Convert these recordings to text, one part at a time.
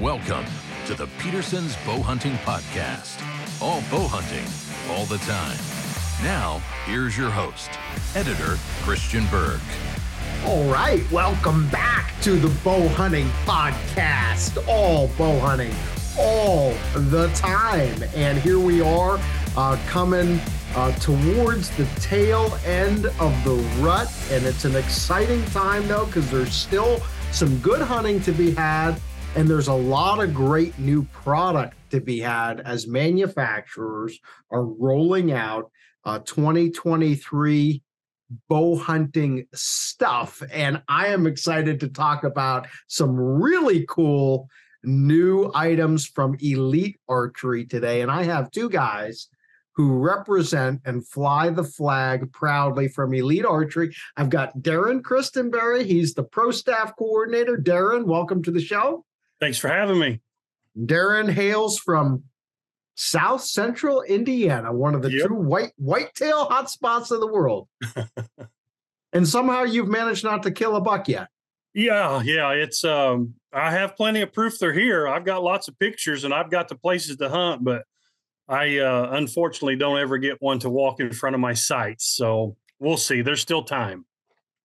Welcome to the Petersen's Bow Hunting Podcast. All bow hunting, all the time. Now, here's your host, editor Christian Berg. All right, welcome back to the Bow Hunting Podcast. All bow hunting, all the time. And here we are uh, coming uh, towards the tail end of the rut. And it's an exciting time, though, because there's still some good hunting to be had. And there's a lot of great new product to be had as manufacturers are rolling out uh, 2023 bow hunting stuff. And I am excited to talk about some really cool new items from Elite Archery today. And I have two guys who represent and fly the flag proudly from Elite Archery. I've got Darren Christenberry. He's the pro staff coordinator. Darren, welcome to the show. Thanks for having me. Darren hails from South Central Indiana, one of the yep. true white whitetail hotspots of the world. and somehow you've managed not to kill a buck yet. Yeah, yeah, it's um I have plenty of proof they're here. I've got lots of pictures and I've got the places to hunt, but I uh unfortunately don't ever get one to walk in front of my sights. So we'll see. There's still time.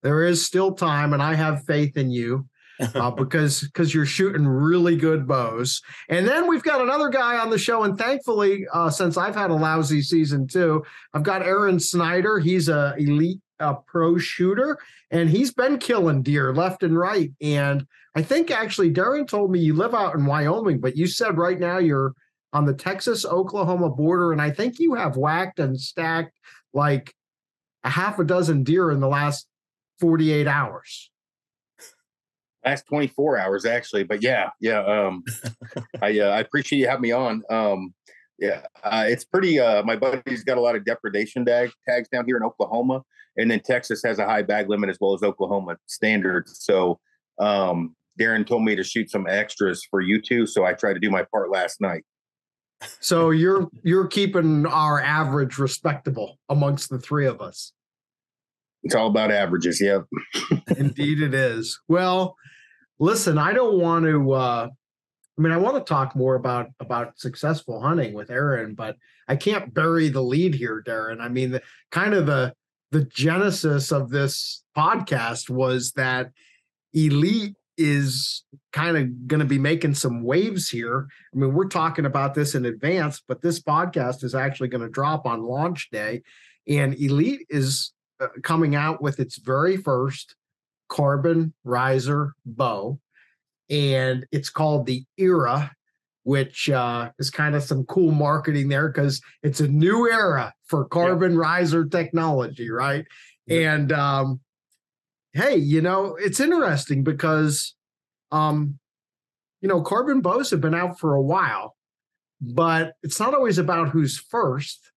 There is still time, and I have faith in you uh, because because you're shooting really good bows. And then we've got another guy on the show, and thankfully, uh, since I've had a lousy season too, I've got Aaron Snyder. He's a elite uh, pro shooter, and he's been killing deer left and right. And I think actually, Darren told me you live out in Wyoming, but you said right now you're on the Texas Oklahoma border, and I think you have whacked and stacked like a half a dozen deer in the last 48 hours last 24 hours actually but yeah yeah um i uh, i appreciate you having me on. Um yeah uh, it's pretty uh my buddy's got a lot of depredation tag, tags down here in oklahoma and then texas has a high bag limit as well as oklahoma standards so um darren told me to shoot some extras for you two so i tried to do my part last night. So you're you're keeping our average respectable amongst the three of us? It's all about averages yep. Indeed it is. Well listen, I don't want to. Uh, I mean, I want to talk more about about successful hunting with Aaron, but I can't bury the lead here, Darren. I mean, the, kind of the the genesis of this podcast was that Elite is kind of going to be making some waves here. I mean, we're talking about this in advance, but this podcast is actually going to drop on launch day, and Elite is uh, coming out with its very first carbon riser bow, and it's called the Era, which uh, is kind of some cool marketing there because it's a new era for carbon yeah. riser technology, right? Yeah. And um, hey, you know, it's interesting because um, you know, carbon bows have been out for a while, but it's not always about who's first.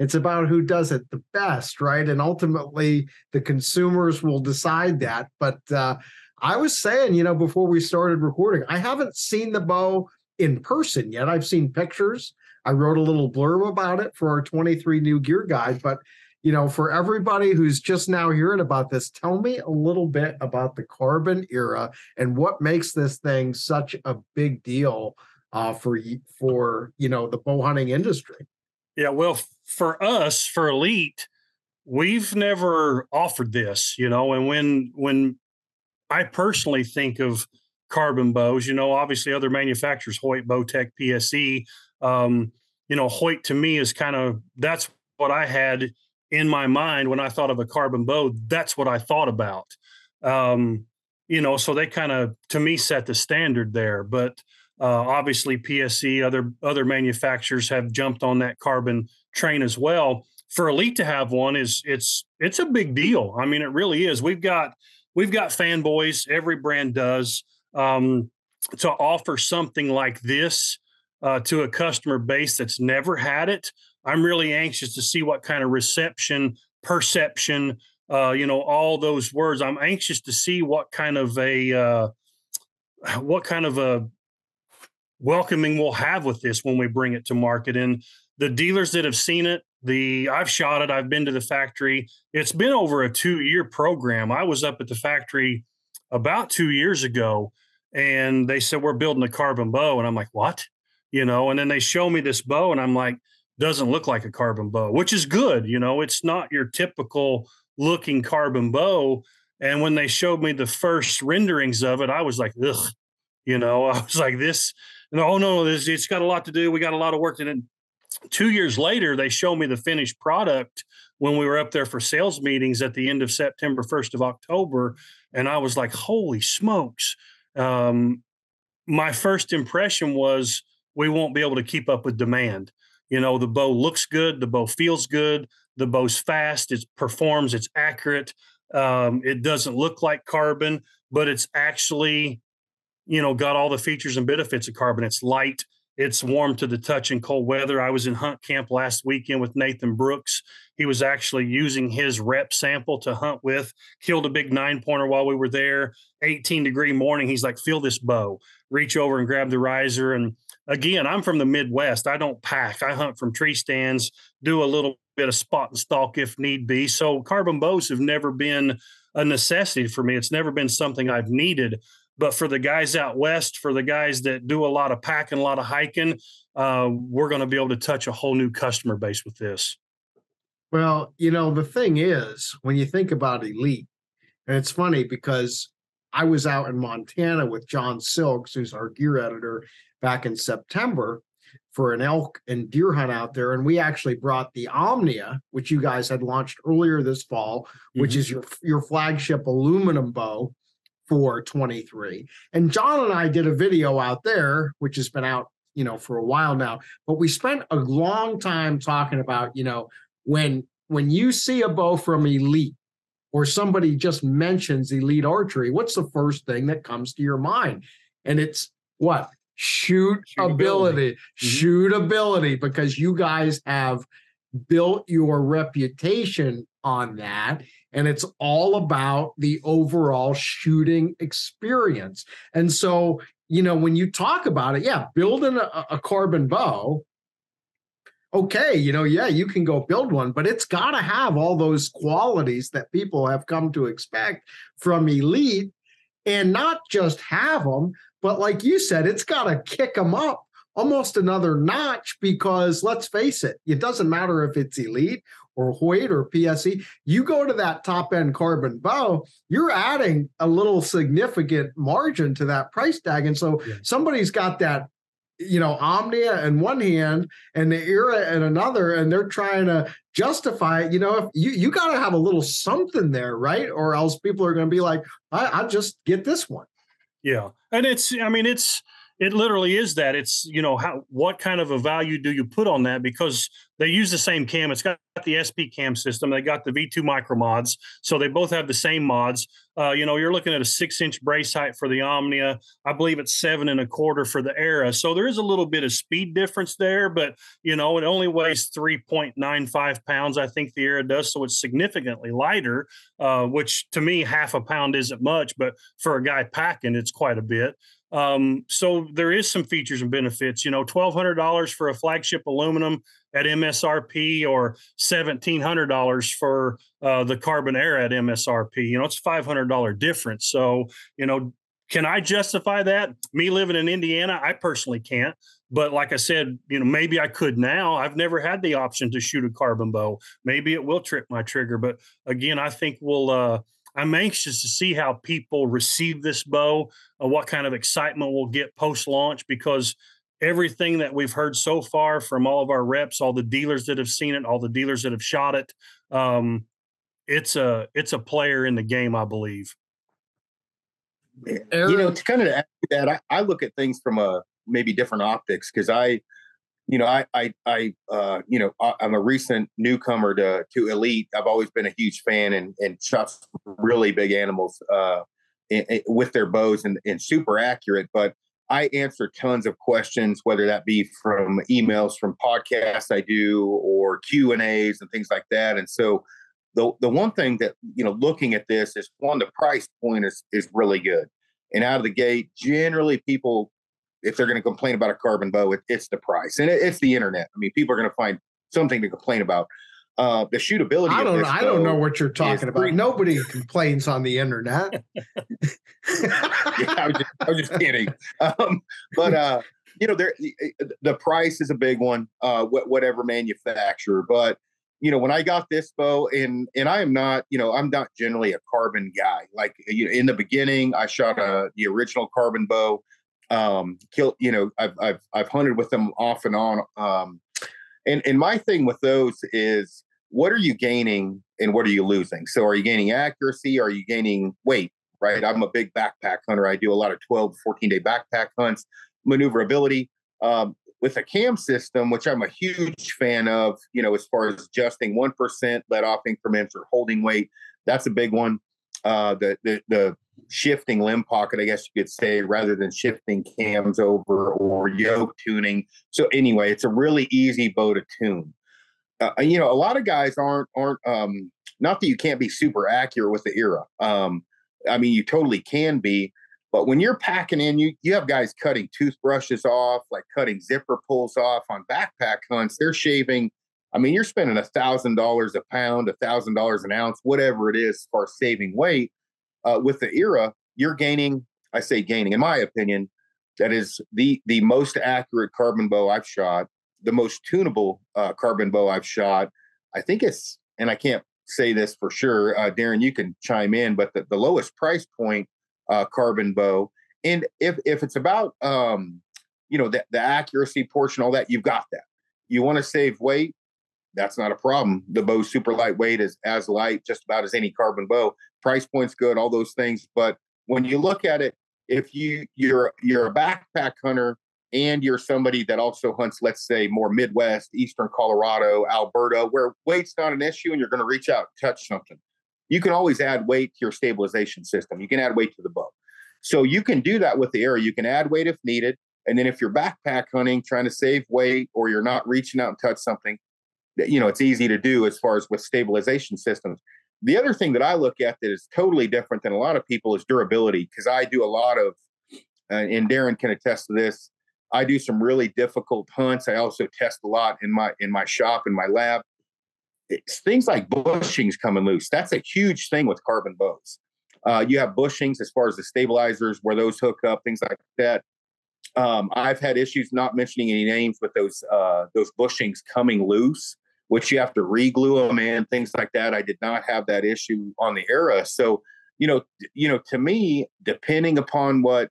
It's about who does it the best, right? And ultimately, the consumers will decide that. But uh, I was saying, you know, before we started recording, I haven't seen the bow in person yet. I've seen pictures. I wrote a little blurb about it for our 23 new gear guide. But, you know, for everybody who's just now hearing about this, tell me a little bit about the carbon era and what makes this thing such a big deal uh, for for you know the bow hunting industry. Yeah, well, for us, for Elite, we've never offered this, you know, and when when I personally think of carbon bows, you know, obviously other manufacturers, Hoyt, Bowtech, PSE, um, you know, Hoyt to me is kind of that's what I had in my mind when I thought of a carbon bow. That's what I thought about. Um, you know, so they kind of to me set the standard there. But uh, obviously, PSE, other other manufacturers have jumped on that carbon train as well. For Elite to have one is it's it's a big deal. I mean, it really is. We've got we've got fanboys. Every brand does um, to offer something like this uh, to a customer base that's never had it. I'm really anxious to see what kind of reception, perception, uh, you know, all those words. I'm anxious to see what kind of a uh, what kind of a welcoming we'll have with this when we bring it to market. And the dealers that have seen it, the I've shot it, I've been to the factory. It's been over a two year program. I was up at the factory about two years ago, and they said we're building a carbon bow, and I'm like, what? You know, and then they show me this bow, and I'm like, doesn't look like a carbon bow, which is good. You know, it's not your typical looking carbon bow. And when they showed me the first renderings of it, I was like, ugh, you know, I was like, this, oh no, this, it's got a lot to do. We got a lot of work to do. Two years later, they show me the finished product when we were up there for sales meetings at the end of September, 1st of October. And I was like, holy smokes. Um, my first impression was we won't be able to keep up with demand. You know, the bow looks good, the bow feels good, the bow's fast, it performs, it's accurate. Um, it doesn't look like carbon, but it's actually, you know, got all the features and benefits of carbon. It's light, it's warm to the touch in cold weather. I was in hunt camp last weekend with Nathan Brooks. He was actually using his rep sample to hunt with, killed a big nine pointer while we were there. 18 degree morning. He's like, feel this bow, reach over and grab the riser. And again, I'm from the Midwest. I don't pack, I hunt from tree stands, do a little bit of spot and stalk if need be. So carbon bows have never been a necessity for me. It's never been something I've needed. But for the guys out west, for the guys that do a lot of packing, a lot of hiking, uh, we're going to be able to touch a whole new customer base with this. Well, you know, the thing is, when you think about elite, and it's funny because I was out in Montana with Jon Silks, who's our gear editor, back in September for an elk and deer hunt out there. And we actually brought the Omnia, which you guys had launched earlier this fall, mm-hmm. which is your, your flagship aluminum bow for 23. And Jon and I did a video out there, which has been out, you know, for a while now. But we spent a long time talking about, you know, when when you see a bow from Elite or somebody just mentions elite archery, what's the first thing that comes to your mind? And it's what? Shoot, ability, mm-hmm. shoot ability, because you guys have built your reputation on that. And it's all about the overall shooting experience. And so, you know, when you talk about it, yeah, building a, a carbon bow okay, you know, yeah, you can go build one, but it's got to have all those qualities that people have come to expect from Elite and not just have them, but like you said, it's got to kick them up almost another notch because let's face it, it doesn't matter if it's Elite or Hoyt or PSE. You go to that top end carbon bow, you're adding a little significant margin to that price tag. And so yeah. somebody's got that you know omnia in one hand and the era in another and they're trying to justify it you know if you you got to have a little something there right or else people are going to be like I, I just get this one yeah and it's i mean it's it literally is that. It's you know how what kind of a value do you put on that? Because they use the same cam. It's got the sp cam system. They got the v2 micro mods. So they both have the same mods. Uh, you know you're looking at a six inch brace height for the omnia. I believe it's seven and a quarter for the era. So there is a little bit of speed difference there but you know it only weighs 3.95 pounds i think the era does. So it's significantly lighter uh, which to me half a pound isn't much but for a guy packing it's quite a bit um, so there is some features and benefits. You know, twelve hundred dollars for a flagship aluminum at MSRP, or seventeen hundred dollars for uh, the Carbon Era at MSRP. You know, it's five hundred dollar difference. So you know, can I justify that? Me living in Indiana, I personally can't. But like I said, you know, maybe I could now. I've never had the option to shoot a carbon bow. Maybe it will trip my trigger. But again, I think we'll. Uh, I'm anxious to see how people receive this bow, uh, what kind of excitement we'll get post launch, because everything that we've heard so far from all of our reps, all the dealers that have seen it, all the dealers that have shot it, um, it's a it's a player in the game, I believe. You know, to kind of add that, I, I look at things from a maybe different optics because I you know, I, I, I, uh, you know, I'm a recent newcomer to to Elite. I've always been a huge fan and and shot really big animals uh, in, in, with their bows and, and super accurate. But I answer tons of questions, whether that be from emails, from podcasts I do, or Q and A's and things like that. And so, the the one thing that you know, looking at this is one, the price point is is really good. And out of the gate, generally people if they're going to complain about a carbon bow, it, it's the price and it, it's the internet. I mean, people are going to find something to complain about. Uh, the shootability. I don't. this, I don't know what you're talking about. pretty- Nobody complains on the internet. yeah, I was just, I was just kidding. Um, but uh, you know, there the, the price is a big one. Uh, whatever manufacturer, but you know, when I got this bow, and and I am not, you know, I'm not generally a carbon guy. Like you know, in the beginning, I shot a the original carbon bow. Um, kill, you know, I've I've I've hunted with them off and on. Um, and and my thing with those is, what are you gaining and what are you losing? So, are you gaining accuracy? Are you gaining weight? right? I'm a big backpack hunter. I do a lot of 12, 14 day backpack hunts, maneuverability. Um, with a cam system, which I'm a huge fan of, you know, as far as adjusting 1% let off increments or holding weight, that's a big one. Uh, the, the, the shifting limb pocket, I guess you could say, rather than shifting cams over or yoke tuning. So anyway, it's a really easy bow to tune. Uh, you know, a lot of guys aren't aren't um, not that you can't be super accurate with the era. Um, I mean, you totally can be, but when you're packing in, you you have guys cutting toothbrushes off, like cutting zipper pulls off on backpack hunts. They're shaving. I mean, you're spending a thousand dollars a pound, a thousand dollars an ounce, whatever it is, for saving weight. Uh, with the era, you're gaining. I say gaining, in my opinion, that is the the most accurate carbon bow I've shot, the most tunable uh, carbon bow I've shot. I think it's, and I can't say this for sure. Uh, Darren, you can chime in, but the, the lowest price point uh, carbon bow, and if if it's about um, you know the, the accuracy portion, all that, you've got that. You want to save weight, that's not a problem. The bow's super lightweight, is as light, just about as any carbon bow. Price point's good, all those things. But when you look at it, if you you're you're a backpack hunter and you're somebody that also hunts, let's say, more Midwest, Eastern Colorado, Alberta, where weight's not an issue and you're going to reach out and touch something, you can always add weight to your stabilization system. You can add weight to the bow. So you can do that with the arrow. You can add weight if needed. And then if you're backpack hunting, trying to save weight, or you're not reaching out and touch something, you know, it's easy to do as far as with stabilization systems. The other thing that I look at that is totally different than a lot of people is durability, because I do a lot of, uh, and Darren can attest to this. I do some really difficult hunts. I also test a lot in my in my shop in my lab. It's things like bushings coming loose. That's a huge thing with carbon bows. Uh, you have bushings as far as the stabilizers where those hook up, things like that. Um, I've had issues, not mentioning any names, with those uh, those bushings coming loose, which you have to reglue them and things like that. I did not have that issue on the era. So, you know, you know, to me, depending upon what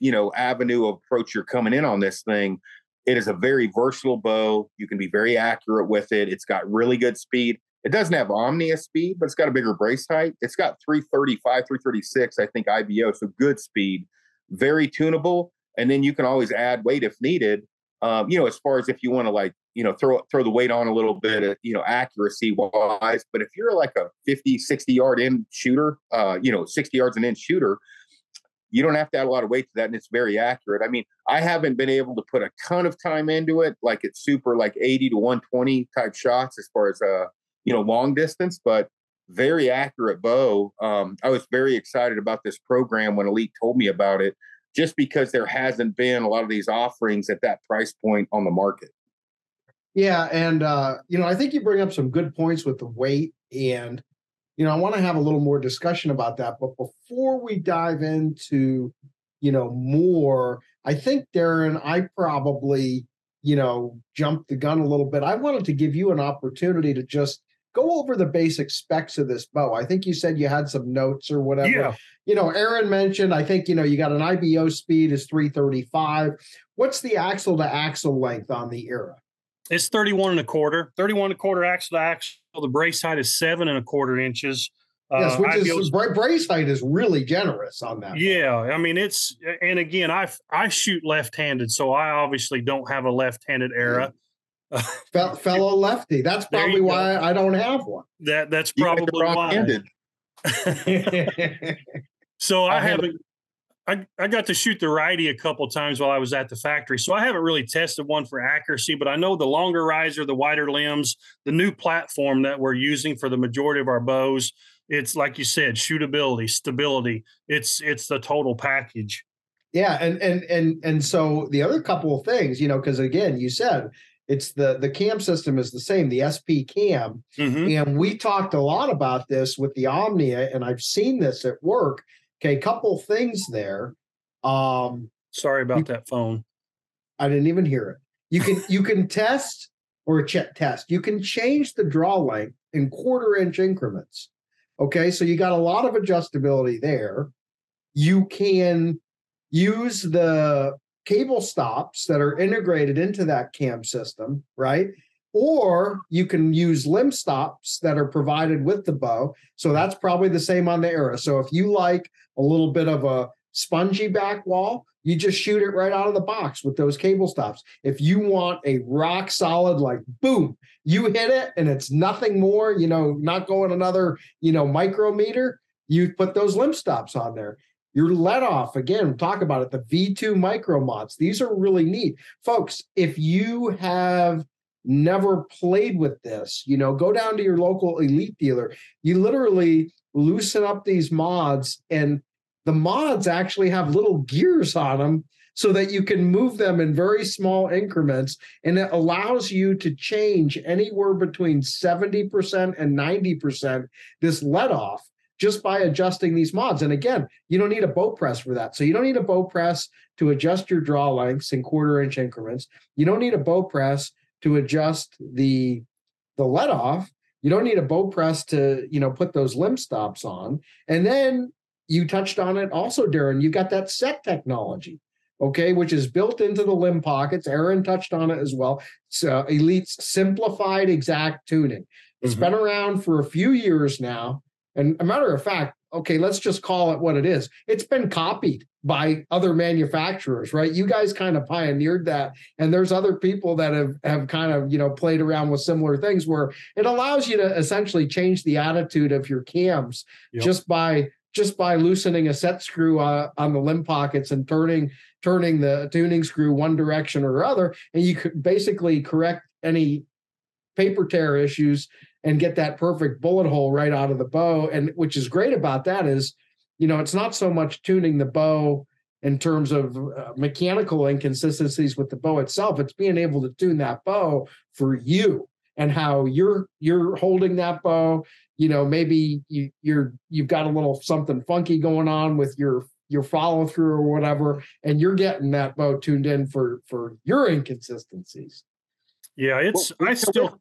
you know avenue of approach you're coming in on this thing, it is a very versatile bow. You can be very accurate with it. It's got really good speed. It doesn't have omnia speed, but it's got a bigger brace height. It's got 335, 336, I think IBO, so good speed, very tunable. And then you can always add weight if needed. Um, you know, as far as if you want to like, you know, throw throw the weight on a little bit, you know, accuracy wise. But if you're like a 50, 60 yard in shooter, uh, you know, 60 yards an in shooter, you don't have to add a lot of weight to that and it's very accurate. I mean, I haven't been able to put a ton of time into it, like it's super like 80 to 120 type shots as far as uh, you know, long distance, but very accurate bow. Um, I was very excited about this program when Elite told me about it, just because there hasn't been a lot of these offerings at that price point on the market. Yeah, and uh, you know, I think you bring up some good points with the weight, and you know, I want to have a little more discussion about that. But before we dive into, you know, more, I think Darren, I probably, you know, jumped the gun a little bit. I wanted to give you an opportunity to just go over the basic specs of this bow. I think you said you had some notes or whatever. Yeah. You know, Aaron mentioned, I think, you know, you got an IBO speed is 335. What's the axle to axle length on the era? It's 31 and a quarter, 31 and a quarter axle to axle. The brace height is seven and a quarter inches. Yes, Uh, which IBO is bra- brace height is really generous on that. bow. Yeah, I mean it's and again I I shoot left-handed, so I obviously don't have a left-handed era. Fel- fellow lefty. That's probably you go. why I don't have one. That that's You guys are probably why. so I I have- haven't. I, I got to shoot the righty a couple times while I was at the factory, so I haven't really tested one for accuracy. But I know the longer riser, the wider limbs, the new platform that we're using for the majority of our bows. It's like you said, shootability, stability. It's it's the total package. yeah, and and and and so the other couple of things, you know, because again, you said it's the the cam system is the same, the SP cam. Mhm. And we talked a lot about this with the Omnia, and I've seen this at work. Okay, couple things there. Um, Sorry about that phone. I didn't even hear it. You can you can test or check test. You can change the draw length in quarter inch increments. Okay, so you got a lot of adjustability there. You can use the cable stops that are integrated into that cam system, right? Or you can use limb stops that are provided with the bow. So that's probably the same on the Era. So if you like a little bit of a spongy back wall, you just shoot it right out of the box with those cable stops. If you want a rock solid, like boom, you hit it and it's nothing more, you know, not going another, you know, micrometer, you put those limb stops on there. Your let off, again, talk about it, the V2 micro mods. These are really neat. Folks, if you have never played with this, you know, go down to your local elite dealer. You literally loosen up these mods and the mods actually have little gears on them so that you can move them in very small increments and it allows you to change anywhere between 70% and 90% this let off just by adjusting these mods. And again you don't need a bow press for that. So you don't need a bow press to adjust your draw lengths in quarter inch increments. You don't need a bow press to adjust the the let off you don't need a bow press to you know put those limb stops on and then you touched on it also, Darren. You've got that set technology, okay, which is built into the limb pockets. Aaron touched on it as well. So Elite's simplified exact tuning. It's Mhm. been around for a few years now. And a matter of fact, okay, let's just call it what it is. It's been copied by other manufacturers, right? You guys kind of pioneered that. And there's other people that have have kind of, you know, played around with similar things where it allows you to essentially change the attitude of your cams Yep. just by just by loosening a set screw uh, on the limb pockets and turning turning the tuning screw one direction or other, and you could basically correct any paper tear issues and get that perfect bullet hole right out of the bow. And which is great about that is, you know, it's not so much tuning the bow in terms of uh, mechanical inconsistencies with the bow itself. It's being able to tune that bow for you and how you're you're holding that bow you know maybe you you're you've got a little something funky going on with your your follow through or whatever and you're getting that bow tuned in for for your inconsistencies Yeah, it's Well, I still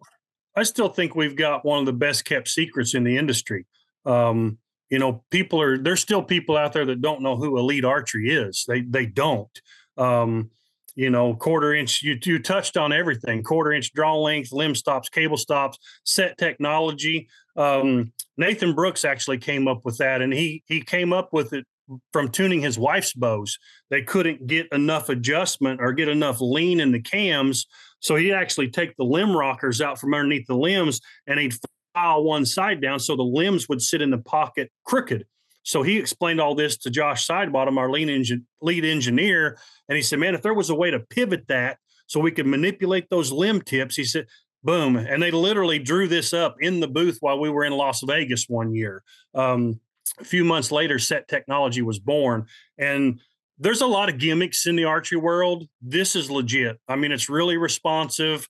I still think we've got one of the best kept secrets in the industry. Um, you know, people are there's still people out there that don't know who elite archery is. They they don't. Um, you know, quarter inch, you you touched on everything, quarter inch draw length, limb stops, cable stops, set technology. Um, Nathan Brooks actually came up with that and he he came up with it from tuning his wife's bows. They couldn't get enough adjustment or get enough lean in the cams so he'd actually take the limb rockers out from underneath the limbs and he'd file one side down so the limbs would sit in the pocket crooked. So he explained all this to Josh Sidebottom, our lead, engin- lead engineer. And he said, man, if there was a way to pivot that so we could manipulate those limb tips, he said, boom. And they literally drew this up in the booth while we were in Las Vegas one year. Um, a few months later, Set Technology was born. And there's a lot of gimmicks in the archery world. This is legit. I mean, it's really responsive.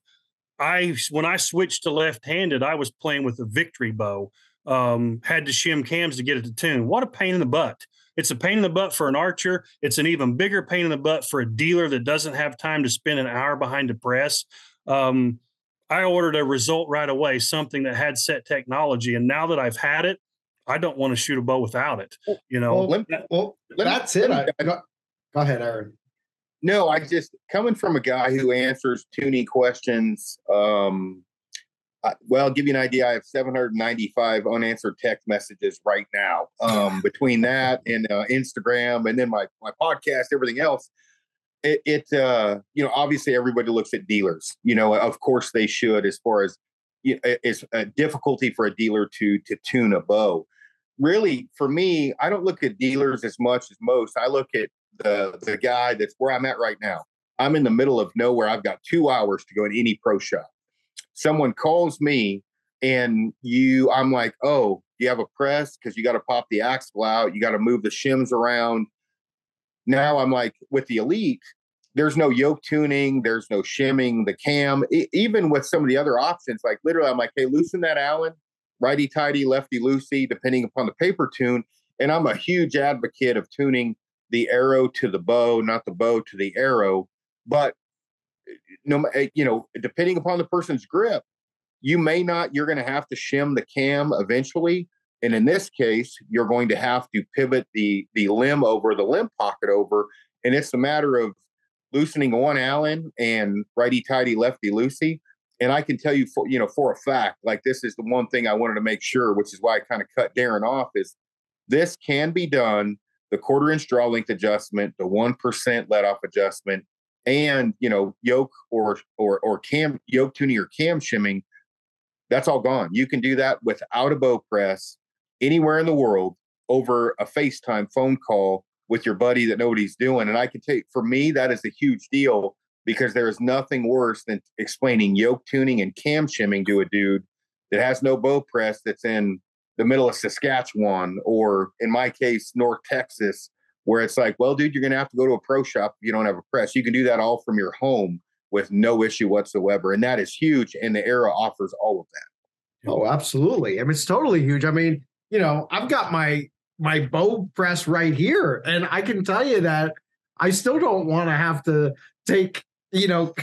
I when I switched to left-handed, I was playing with a victory bow. Um, had to shim cams to get it to tune. What a pain in the butt. It's a pain in the butt for an archer. It's an even bigger pain in the butt for a dealer that doesn't have time to spend an hour behind a press. Um, I ordered a result right away, something that had set technology, and now that I've had it, I don't want to shoot a bow without it. You know, well, let- well let me- that's it let me- I, go, ahead aaron No, I just coming from a guy who answers tuning questions. Um, I, well, give you an idea. I have 795 unanswered text messages right now. Um, between that and uh, Instagram, and then my my podcast, everything else. It, it uh, you know, obviously everybody looks at dealers. You know, of course they should, as far as you know, it's a difficulty for a dealer to to tune a bow. Really, for me, I don't look at dealers as much as most. I look at the the guy that's where I'm at right now. I'm in the middle of nowhere. I've got two hours to go in any pro shop. Someone calls me and you, I'm like, oh, you have a press because you got to pop the axle out. You got to move the shims around. Now I'm like with the elite, there's no yoke tuning, there's no shimming the cam. Even with some of the other options, like literally, I'm like, hey, loosen that Allen, righty tighty, lefty loosey, depending upon the paper tune. And I'm a huge advocate of tuning the arrow to the bow, not the bow to the arrow. But no, eh, you know, depending upon the person's grip, you may not. You're going to have to shim the cam eventually. And in this case, you're going to have to pivot the the limb over, the limb pocket over, and it's a matter of loosening one Allen and righty tighty, lefty loosey. And I can tell you for you know for a fact, like this is the one thing I wanted to make sure, which is why I kind of cut Darren off, is this can be done. The quarter inch draw length adjustment, the one percent let off adjustment, and you know yoke or or or cam yoke tuning or cam shimming. That's all gone. You can do that without a bow press anywhere in the world over a FaceTime phone call with your buddy that nobody's doing. And I can take for me, that is a huge deal because there is nothing worse than explaining yoke tuning and cam shimming to a dude that has no bow press that's in the middle of Saskatchewan or in my case, North Texas, where it's like, well, dude, you're gonna have to go to a pro shop if you don't have a press. You can do that all from your home with no issue whatsoever. And that is huge. And the era offers all of that. Oh, absolutely. I mean, it's totally huge. I mean, you know, I've got my my bow press right here, and I can tell you that I still don't want to have to take, you know,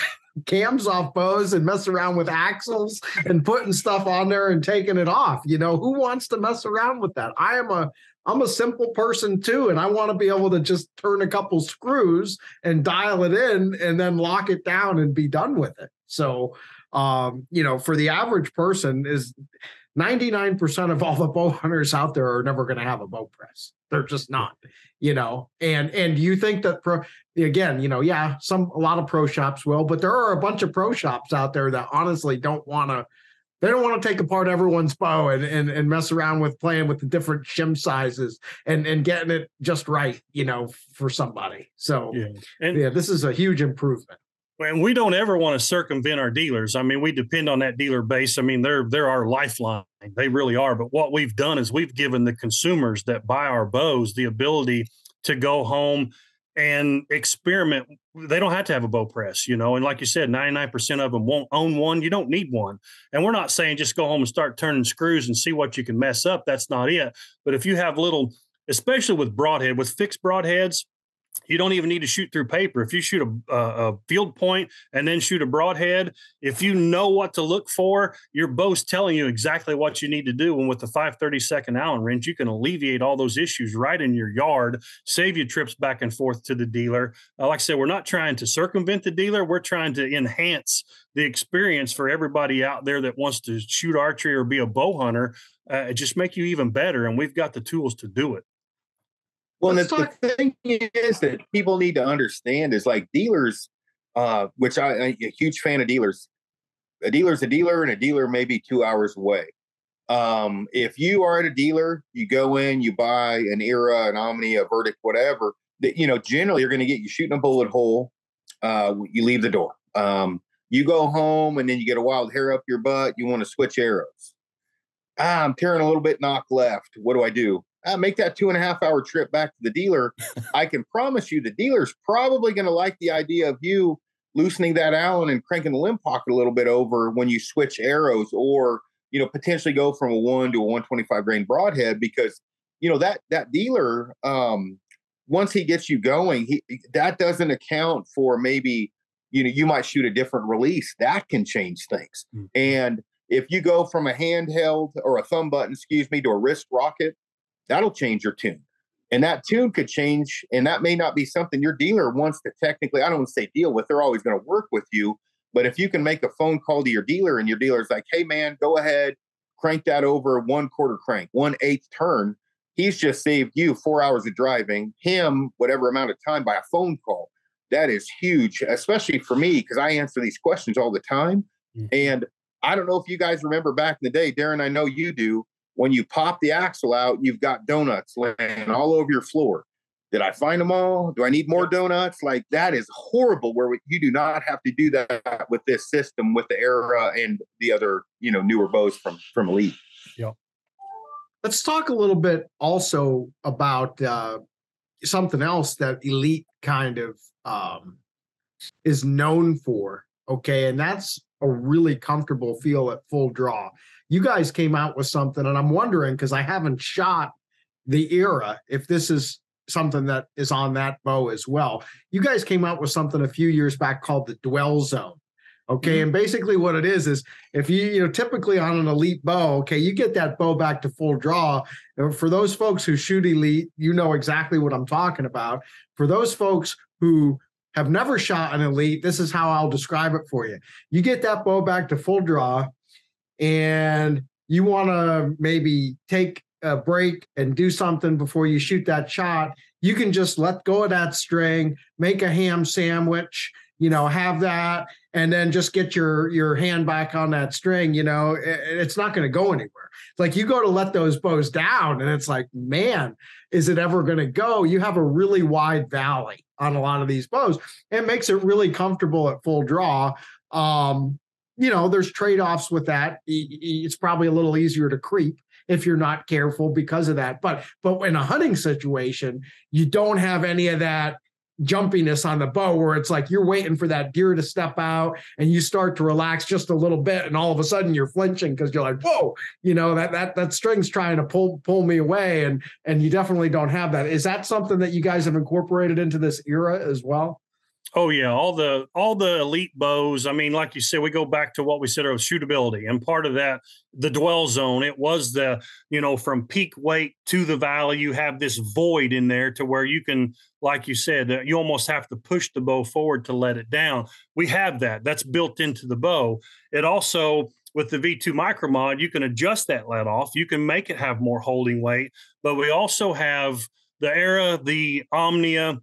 cams off bows and mess around with axles and putting stuff on there and taking it off. You know, who wants to mess around with that? I am a I'm a simple person too, and I want to be able to just turn a couple screws and dial it in and then lock it down and be done with it. So, um, you know, for the average person is 99% of all the bow hunters out there are never going to have a bow press. They're just not, you know. And and you think that pro again, you know, yeah, some a lot of pro shops will, but there are a bunch of pro shops out there that honestly don't want to they don't want to take apart everyone's bow and, and and mess around with playing with the different shim sizes and and getting it just right, you know, for somebody. So yeah, and, yeah this is a huge improvement and we don't ever want to circumvent our dealers. I mean, we depend on that dealer base. I mean, they're they're our lifeline. They really are. But what we've done is we've given the consumers that buy our bows the ability to go home and experiment. They don't have to have a bow press, you know. And like you said, 99% of them won't own one. You don't need one. And we're not saying just go home and start turning screws and see what you can mess up. That's not it. But if you have little, especially with broadhead, with fixed broadheads, you don't even need to shoot through paper. If you shoot a, a, field point and then shoot a broadhead, if you know what to look for, your bow's telling you exactly what you need to do. And with the 532nd Allen wrench, you can alleviate all those issues right in your yard, save you trips back and forth to the dealer. Uh, like I said, we're not trying to circumvent the dealer. We're trying to enhance the experience for everybody out there that wants to shoot archery or be a bow hunter. Uh, just make you even better. And we've got the tools to do it. Well, the, talk- the thing is that people need to understand is like dealers, uh, which I, I'm a huge fan of dealers. A dealer's a dealer, and a dealer may be two hours away. Um, if you are at a dealer, you go in, you buy an era, an Omni, a Verdict, whatever. That you know, generally, you're going to get you shooting a bullet hole. Uh, you leave the door. Um, you go home, and then you get a wild hair up your butt. You want to switch arrows. Ah, I'm tearing a little bit nock left. What do I do? Uh, make that two and a half hour trip back to the dealer, I can promise you the dealer's probably going to like the idea of you loosening that Allen and cranking the limb pocket a little bit over when you switch arrows or, you know, potentially go from a one to a 125 grain broadhead because, you know, that, that dealer, um, once he gets you going, he, that doesn't account for maybe, you know, you might shoot a different release that can change things. Mm-hmm. And if you go from a handheld or a thumb button, excuse me, to a wrist rocket, that'll change your tune. And that tune could change, and that may not be something your dealer wants to technically, I don't want to say deal with, they're always going to work with you. But if you can make a phone call to your dealer and your dealer's like, hey, man, go ahead, crank that over one quarter crank, one eighth turn, he's just saved you four hours of driving, him whatever amount of time by a phone call. That is huge, especially for me, because I answer these questions all the time. Mm-hmm. And I don't know if you guys remember back in the day, Darren, I know you do when you pop the axle out, you've got donuts laying all over your floor. Did I find them all? Do I need more donuts? Like that is horrible. Where you do not have to do that with this system, with the Era and the other, you know, newer bows from from Elite. Yeah. Let's talk a little bit also about uh, something else that Elite kind of um, is known for. Okay. And that's a really comfortable feel at full draw. You guys came out with something, and I'm wondering because I haven't shot the era if this is something that is on that bow as well. You guys came out with something a few years back called the Dwell Zone. Okay. Mm-hmm. And basically what it is is if you, you know, typically on an elite bow, okay, you get that bow back to full draw. For those folks who shoot elite, you know exactly what I'm talking about. For those folks who have never shot an elite, this is how I'll describe it for you. You get that bow back to full draw and you want to maybe take a break and do something before you shoot that shot, you can just let go of that string, make a ham sandwich, you know, have that, and then just get your your hand back on that string. You know, it, it's not going to go anywhere. It's like you go to let those bows down, and it's like, man, is it ever going to go? You have a really wide valley on a lot of these bows. It makes it really comfortable at full draw. Um, you know, there's trade offs with that. It's probably a little easier to creep if you're not careful because of that. But but in a hunting situation, you don't have any of that jumpiness on the bow where it's like you're waiting for that deer to step out and you start to relax just a little bit and all of a sudden you're flinching because you're like whoa you know that that that string's trying to pull pull me away and and you definitely don't have that is that something that you guys have incorporated into this era as well Oh yeah, all the all the elite bows. I mean, like you said, we go back to what we said of shootability, and part of that, the dwell zone. It was the you know from peak weight to the valley, you have this void in there to where you can, like you said, uh, you almost have to push the bow forward to let it down. We have that. That's built into the bow. It also with the V2 micro mod, you can adjust that let off. You can make it have more holding weight, but we also have the Era, the Omnia,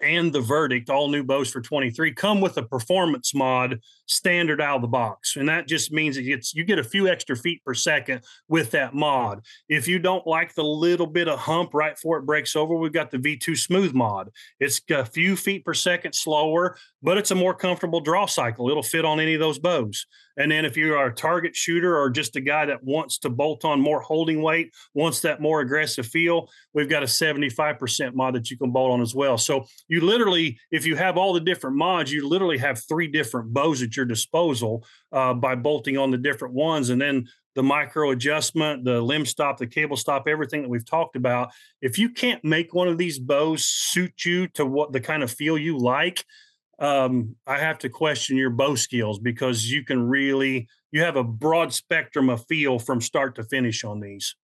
and the verdict, all new bows for 23, come with a performance mod standard out of the box. And that just means it gets you get a few extra feet per second with that mod. If you don't like the little bit of hump right before it breaks over, we've got the V2 smooth mod. It's a few feet per second slower, but it's a more comfortable draw cycle. It'll fit on any of those bows. And then if you are a target shooter or just a guy that wants to bolt on more holding weight, wants that more aggressive feel, we've got a 75% mod that you can bolt on as well. So you literally, if you have all the different mods, you literally have three different bows at your disposal uh, by bolting on the different ones. And then the micro adjustment, the limb stop, the cable stop, everything that we've talked about. If you can't make one of these bows suit you to what the kind of feel you like, um, I have to question your bow skills because you can really you have a broad spectrum of feel from start to finish on these.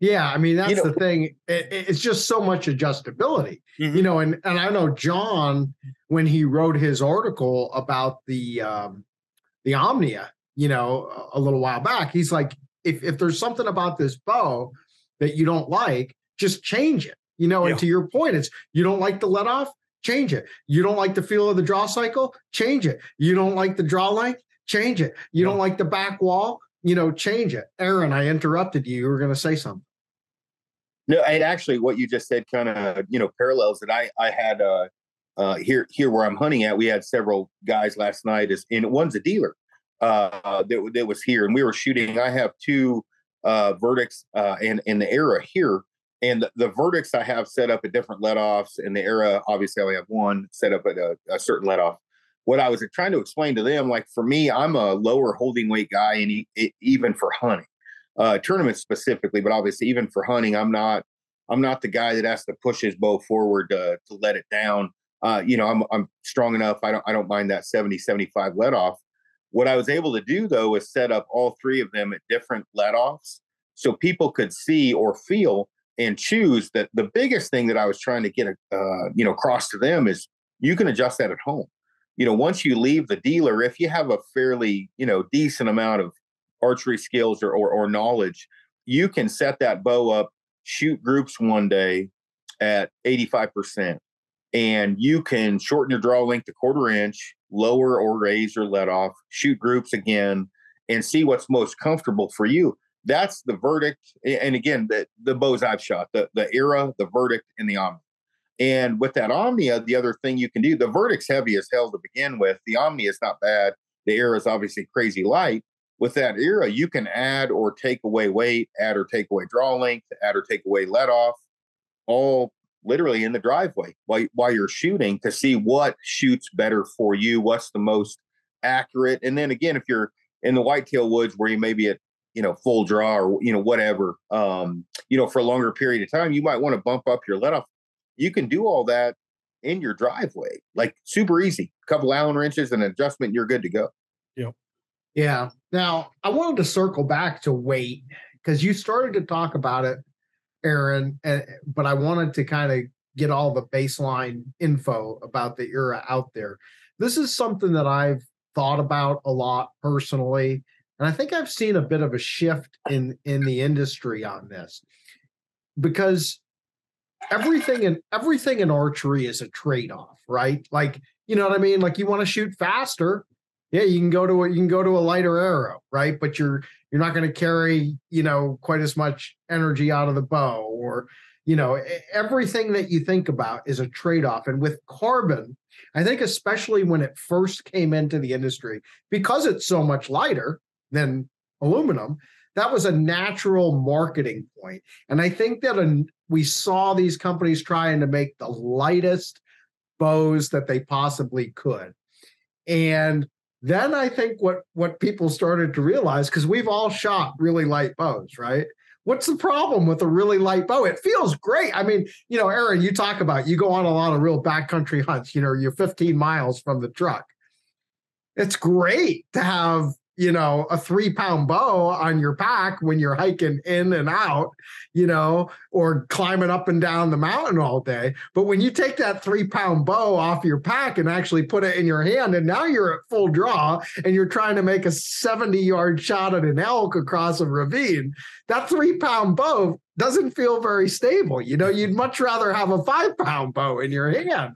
Yeah, I mean that's you know, the thing. It, it's just so much adjustability, mm-hmm. you know. And and I know Jon when he wrote his article about the um, the Omnia, you know, a little while back. He's like, if if there's something about this bow that you don't like, just change it. You know, yeah. and to your point, it's you don't like the let off, change it. You don't like the feel of the draw cycle, change it. You don't like the draw length, change it. You yeah. don't like the back wall, you know, change it. Aaron, I interrupted you. You were going to say something. No, and actually, what you just said kind of you know parallels that I I had uh, uh, here here where I'm hunting at. We had several guys last night, is and one's a dealer uh, that that was here, and we were shooting. I have two uh, verdicts uh, in in the era here, and the, verdicts I have set up at different let offs. In the era, obviously, I only have one set up at a, a certain let off. What I was trying to explain to them, like for me, I'm a lower holding weight guy, and even for hunting uh, tournaments specifically, but obviously even for hunting, I'm not I'm not the guy that has to push his bow forward to, to let it down. Uh, you know, I'm I'm strong enough. I don't I don't mind that 70 75 let off. What I was able to do though is set up all three of them at different let offs so people could see or feel and choose that the biggest thing that I was trying to get uh, you know across to them is you can adjust that at home. You know, once you leave the dealer, if you have a fairly you know decent amount of archery skills or, or, or knowledge, you can set that bow up, shoot groups one day at 85%, and you can shorten your draw length a quarter inch, lower or raise your let off, shoot groups again, and see what's most comfortable for you. That's the verdict. And again, the, the bows I've shot, the, the era, the verdict, and the Omnia. And with that Omnia, uh, the other thing you can do, the verdict's heavy as hell to begin with. The Omnia is not bad. The era is obviously crazy light with that era, you can add or take away weight, add or take away draw length, add or take away let off, all literally in the driveway while while you're shooting to see what shoots better for you, what's the most accurate. And then again, if you're in the whitetail woods where you may be at you know full draw or you know whatever, um, you know for a longer period of time, you might want to bump up your let off. You can do all that in your driveway, like super easy. A couple Allen wrenches and adjustment, you're good to go. Yep. Yeah. Now I wanted to circle back to weight because you started to talk about it, Aaron, and, but I wanted to kind of get all the baseline info about the era out there. This is something that I've thought about a lot personally, and I think I've seen a bit of a shift in in the industry on this because everything in everything in archery is a trade-off, right? Like, you know what I mean? Like you want to shoot faster, yeah, you can go to a, you can go to a lighter arrow, right? But you're you're not going to carry, you know, quite as much energy out of the bow or you know, everything that you think about is a trade-off and with carbon, I think especially when it first came into the industry because it's so much lighter than aluminum, that was a natural marketing point. And I think that a, we saw these companies trying to make the lightest bows that they possibly could. And then I think what what people started to realize because we've all shot really light bows, right? What's the problem with a really light bow? It feels great. I mean, you know, Aaron, you talk about you go on a lot of real backcountry hunts. You know, you're 15 miles from the truck. It's great to have you know, a three pound bow on your pack when you're hiking in and out, you know, or climbing up and down the mountain all day. But when you take that three pound bow off your pack and actually put it in your hand, and now you're at full draw and you're trying to make a 70 yard shot at an elk across a ravine, that three pound bow doesn't feel very stable. You know, you'd much rather have a five pound bow in your hand.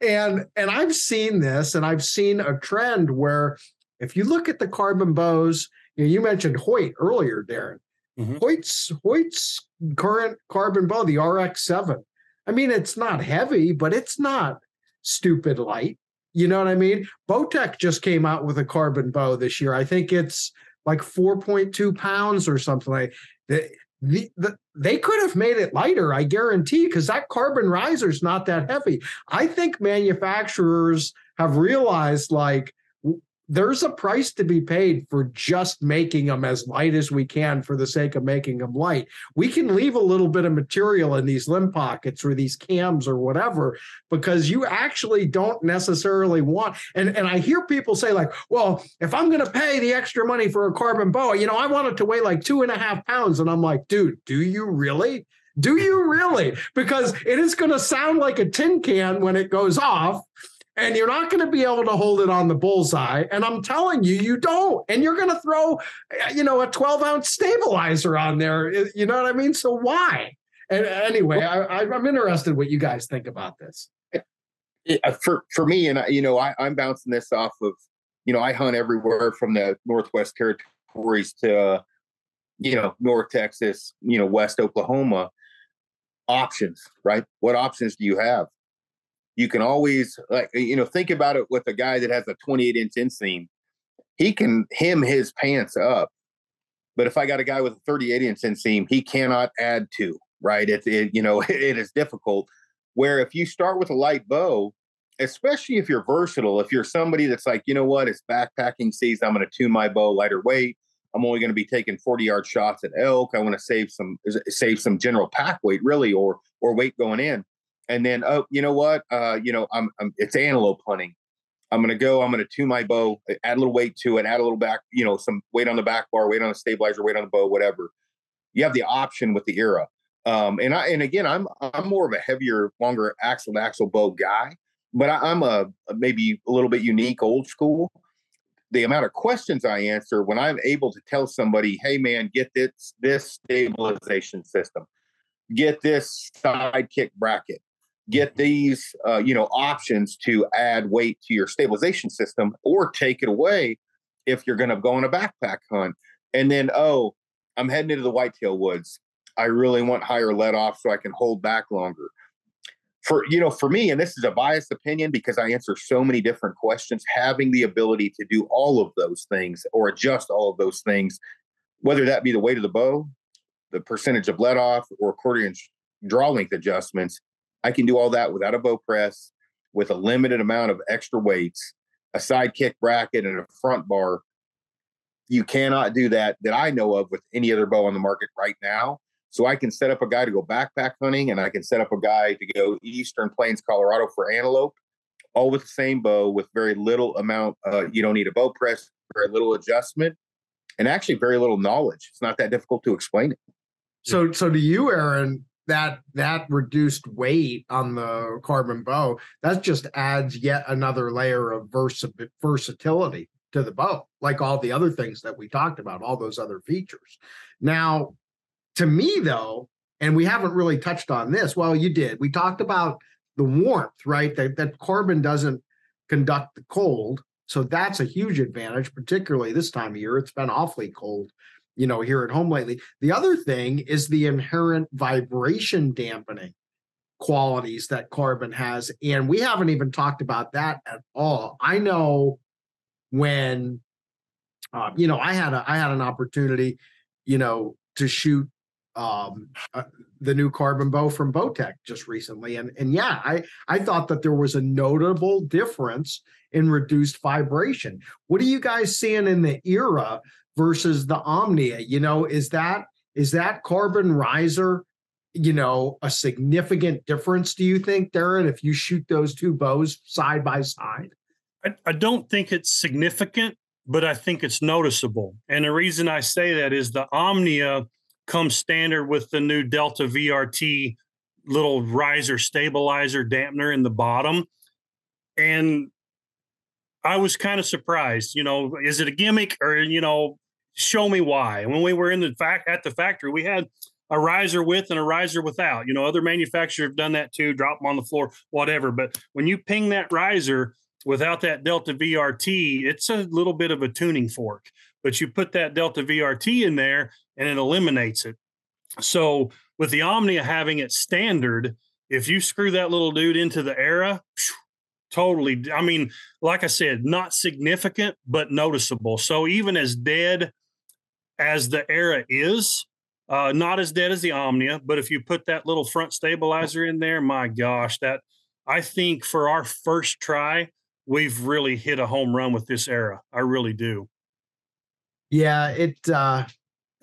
And and I've seen this and I've seen a trend where if you look at the carbon bows, you, know, you mentioned Hoyt earlier, Darren. Mm-hmm. Hoyt's Hoyt's current carbon bow, the RX7. I mean, it's not heavy, but it's not stupid light. You know what I mean? Bowtech just came out with a carbon bow this year. I think it's like 4.2 pounds or something like that. The, the, they could have made it lighter, I guarantee, because that carbon riser is not that heavy. I think manufacturers have realized like there's a price to be paid for just making them as light as we can for the sake of making them light. We can leave a little bit of material in these limb pockets or these cams or whatever because you actually don't necessarily want. And, and I hear people say, like, well, if I'm going to pay the extra money for a carbon boa, you know, I want it to weigh like two and a half pounds. And I'm like, dude, do you really? Do you really? Because it is going to sound like a tin can when it goes off and you're not going to be able to hold it on the bullseye. And I'm telling you, you don't. And you're going to throw, eh, you know, a 12 ounce stabilizer on there. Eh, you know what I mean? So why? And anyway, I, am interested what you guys think about this. Eh, for for me, and I, you know, I, I'm bouncing this off of, you know, I hunt everywhere from the Northwest Territories to, you know, North Texas, you know, West Oklahoma. Options, right? What options do you have? You can always like you know think about it with a guy that has a 28 inch inseam. He can hem his pants up but if i got a guy with a 38 inch inseam he cannot add to right? It, it you know it is difficult. Where if you start with a light bow especially if you're versatile if you're somebody that's like you know what? It's backpacking season. I'm going to tune my bow lighter weight. I'm only going to be taking 40 yard shots at elk. I want to save some save some general pack weight really or or weight going in and then oh you know what uh you know I'm, I'm it's antelope hunting. I'm gonna go i'm gonna tune my bow add a little weight to it add a little back you know some weight on the back bar weight on the stabilizer weight on the bow whatever. You have the option with the era um and i and again i'm i'm more of a heavier longer axle to axle bow guy but I, i'm a, maybe a little bit unique old school. The amount of questions I answer when I'm able to tell somebody, "Hey, man, get this this stabilization system, get this side kick bracket, get these uh, you know options to add weight to your stabilization system or take it away if you're going to go on a backpack hunt. And then oh i'm heading into the whitetail woods. I really want higher let off so i can hold back longer. For you know for me and this is a biased opinion because i answer so many different questions having the ability to do all of those things or adjust all of those things whether that be the weight of the bow the percentage of let off or inch draw length adjustments I can do all that without a bow press, with a limited amount of extra weights, a side kick bracket, and a front bar. You cannot do that that I know of with any other bow on the market right now. So I can set up a guy to go backpack hunting, and I can set up a guy to go eastern plains, Colorado for antelope, all with the same bow with very little amount. Uh, you don't need a bow press, very little adjustment, and actually very little knowledge. It's not that difficult to explain it. So, so to you, Aaron, that that reduced weight on the carbon bow that just adds yet another layer of versa- versatility to the bow, like all the other things that we talked about, all those other features. Now, to me, though, and we haven't really touched on this. Well, you did. We talked about the warmth, right? That that carbon doesn't conduct the cold. So that's a huge advantage, particularly this time of year. It's been awfully cold, you know, here at home lately. The other thing is the inherent vibration dampening qualities that carbon has. And we haven't even talked about that at all. I know when uh, you know, I had a I had an opportunity, you know, to shoot um, uh, the new carbon bow from Bowtech just recently, and and yeah, I I thought that there was a notable difference in reduced vibration. What are you guys seeing in the era versus the Omnia? You know, is that is that carbon riser? You know, a significant difference? Do you think, Darren, if you shoot those two bows side by side? I, I don't think it's significant, but I think it's noticeable. And the reason I say that is the Omnia comes standard with the new Delta VRT little riser stabilizer dampener in the bottom. And I was kind of surprised, you know, is it a gimmick or, you know, show me why. And When we were in the fact at the factory, we had a riser with and a riser without. You know, other manufacturers have done that too, drop them on the floor, whatever. But when you ping that riser without that Delta VRT, it's a little bit of a tuning fork. But you put that Delta VRT in there and it eliminates it. So with the Omnia having it standard, if you screw that little dude into the era, totally. I mean, like I said, not significant, but noticeable. So even as dead as the era is, uh, not as dead as the Omnia, but if you put that little front stabilizer in there, my gosh, that I think for our first try, we've really hit a home run with this era. I really do. Yeah, it uh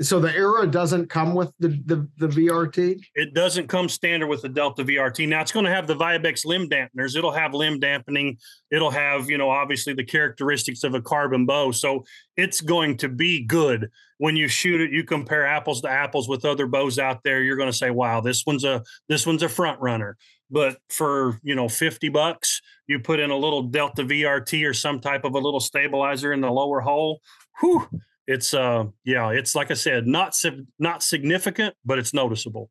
so the era doesn't come with the, the, the VRT. It doesn't come standard with the Delta VRT. Now it's going to have the Vibex limb dampeners. It'll have limb dampening. It'll have you know obviously the characteristics of a carbon bow. So it's going to be good when you shoot it. You compare apples to apples with other bows out there. You're going to say, wow, this one's a this one's a front runner. But for you know fifty bucks, you put in a little Delta VRT or some type of a little stabilizer in the lower hole. Whew, it's uh yeah it's like i said not not significant but it's noticeable.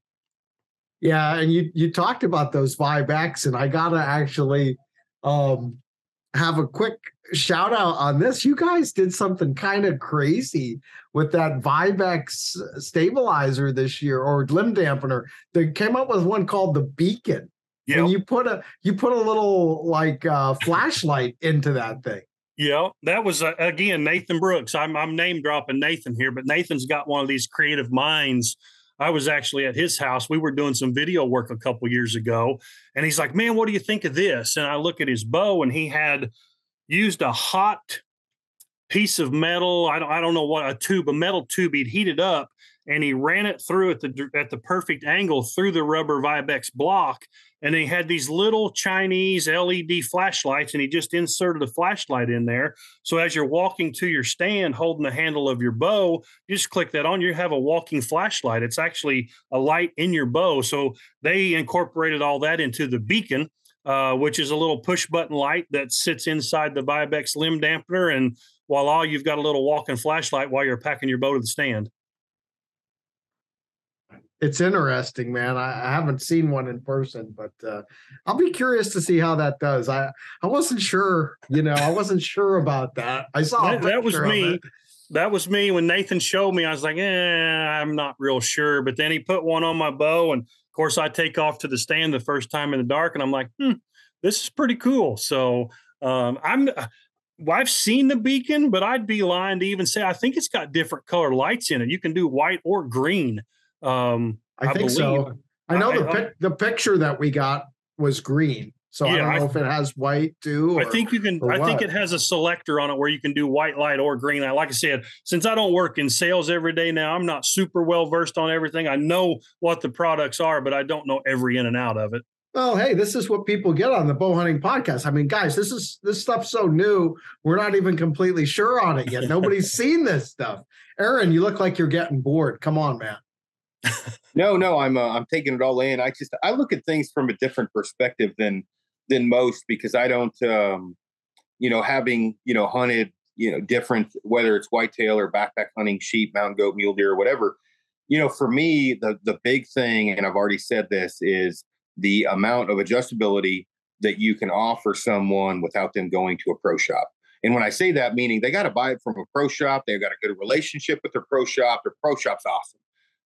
Yeah and you you talked about those Vibex and i gotta actually um have a quick shout out on this. You guys did something kind of crazy with that vibex stabilizer this year or limb dampener. They came up with one called the beacon yeah and you put a you put a little like uh flashlight into that thing yeah, that was uh, again Nathan Brooks. I'm I'm name dropping Nathan here, but Nathan's got one of these creative minds. I was actually at his house. We were doing some video work a couple years ago, and he's like, "Man, what do you think of this?" And I look at his bow, and he had used a hot piece of metal. I don't I don't know what a tube, a metal tube. He'd heated up, and he ran it through at the at the perfect angle through the rubber Vibex block, and he had these little Chinese LED flashlights, and he just inserted a flashlight in there. So as you're walking to your stand, holding the handle of your bow, you just click that on. You have a walking flashlight. It's actually a light in your bow. So they incorporated all that into the beacon. Uh, which is a little push button light that sits inside the Vibex limb dampener. And voila, you've got a little walking flashlight while you're packing your bow to the stand it's interesting, man. I, I, haven't seen one in person, but uh, I'll be curious to see how that does. I I wasn't sure, you know, I wasn't sure about that. I saw that, that was me. That was me when Nathan showed me. I was like, eh, I'm not real sure. But then he put one on my bow, and of course, I take off to the stand the first time in the dark, and I'm like, hmm, this is pretty cool. So um, I'm. I've seen the beacon, but I'd be lying to even say I think it's got different color lights in it. You can do white or green. Um, I, I think believe. so. I know I, the pic- the picture that we got was green. So I don't I- know if it has white too. I think you can. or I think it has a selector on it where you can do white light or green light. Like I said, since I don't work in sales every day now, I'm not super well versed on everything. I know what the products are, but I don't know every in and out of it. Well, hey, this is what people get on the bow hunting podcast. I mean, guys, this is this stuff's so new. We're not even completely sure on it yet. Nobody's seen this stuff. Aaron, you look like you're getting bored. Come on, man. No, no, I'm uh, I'm taking it all in. I just I look at things from a different perspective than than most because I don't um you know having you know hunted you know different whether it's whitetail or backpack hunting sheep, mountain goat, mule deer, or whatever. You know, for me the the big thing and I've already said this is the amount of adjustability that you can offer someone without them going to a pro shop. And when I say that, meaning they got to buy it from a pro shop, they've got a good relationship with their pro shop. Their pro shop's awesome,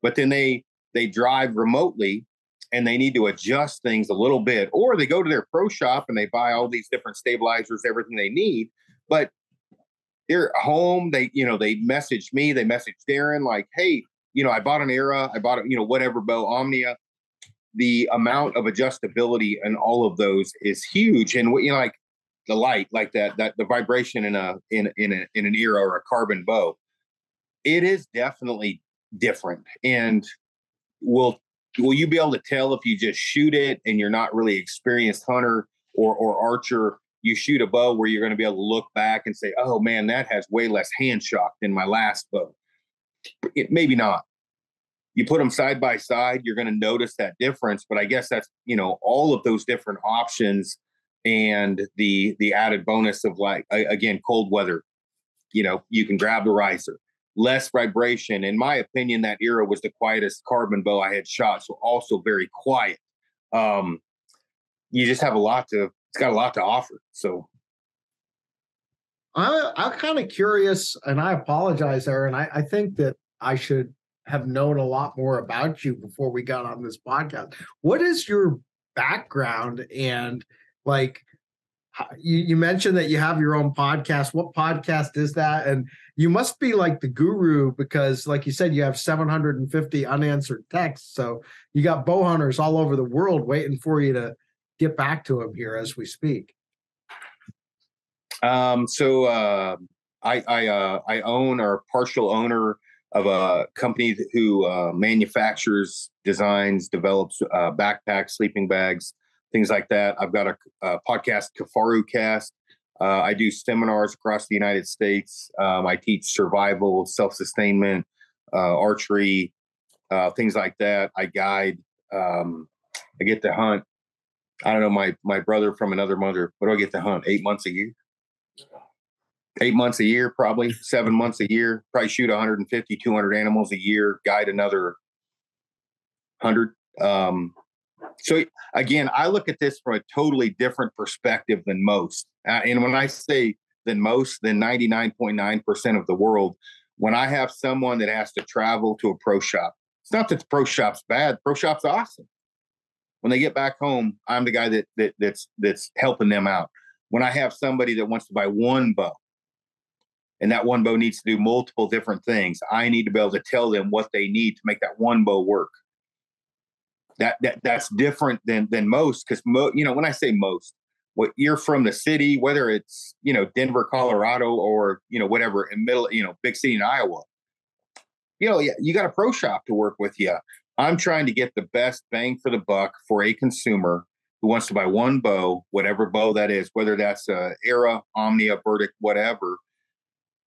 but then they they drive remotely and they need to adjust things a little bit, or they go to their pro shop and they buy all these different stabilizers, everything they need, but they're home. They you know they message me, they message Darren like, hey, you know I bought an Era, I bought a, you know whatever bow Omnia. The amount of adjustability and all of those is huge, and what you know like the light like that that the vibration in a in in a, in an era or a carbon bow it is definitely different and will will you be able to tell if you just shoot it and you're not really experienced hunter or or archer you shoot a bow where you're going to be able to look back and say oh man that has way less hand shock than my last bow. It, maybe not. You put them side by side you're going to notice that difference but i guess that's you know all of those different options and the the added bonus of like again cold weather. You know you can grab the riser less vibration in my opinion that era was the quietest carbon bow i had shot so also very quiet um you just have a lot to it's got a lot to offer so I, I'm kind of curious, and I apologize, Aaron. I, I think that I should have known a lot more about you before we got on this podcast. What is your background and like? You, you mentioned that you have your own podcast. What podcast is that? And you must be like the guru because, like you said, you have 750 unanswered texts. So you got bow hunters all over the world waiting for you to get back to them here as we speak. Um, so uh, I I, uh, I own or partial owner of a company who uh, manufactures, designs, develops uh, backpacks, sleeping bags, things like that. I've got a, a podcast, Kifaru Cast. Uh, I do seminars across the United States. Um, I teach survival, self sustainment, uh, archery, uh, things like that. I guide. Um, I get to hunt. I don't know my my brother from another mother. What do I get to hunt? Eight months a year eight months a year, probably seven months a year, probably shoot 150, 200 animals a year, guide another 100. Um, so again, I look at this from a totally different perspective than most. Uh, and when I say than most, than 99.9% of the world, when I have someone that has to travel to a pro shop, it's not that the pro shop's bad. Pro shop's awesome. When they get back home, I'm the guy that, that that's that's helping them out. When I have somebody that wants to buy one bow, and that one bow needs to do multiple different things. I need to be able to tell them what they need to make that one bow work. That that that's different than than most because mo- you know when I say most, what you're from the city, whether it's you know Denver, Colorado, or you know whatever in middle you know big city in Iowa, you know you got a pro shop to work with you. I'm trying to get the best bang for the buck for a consumer who wants to buy one bow, whatever bow that is, whether that's a Era, Omnia, Verdict, whatever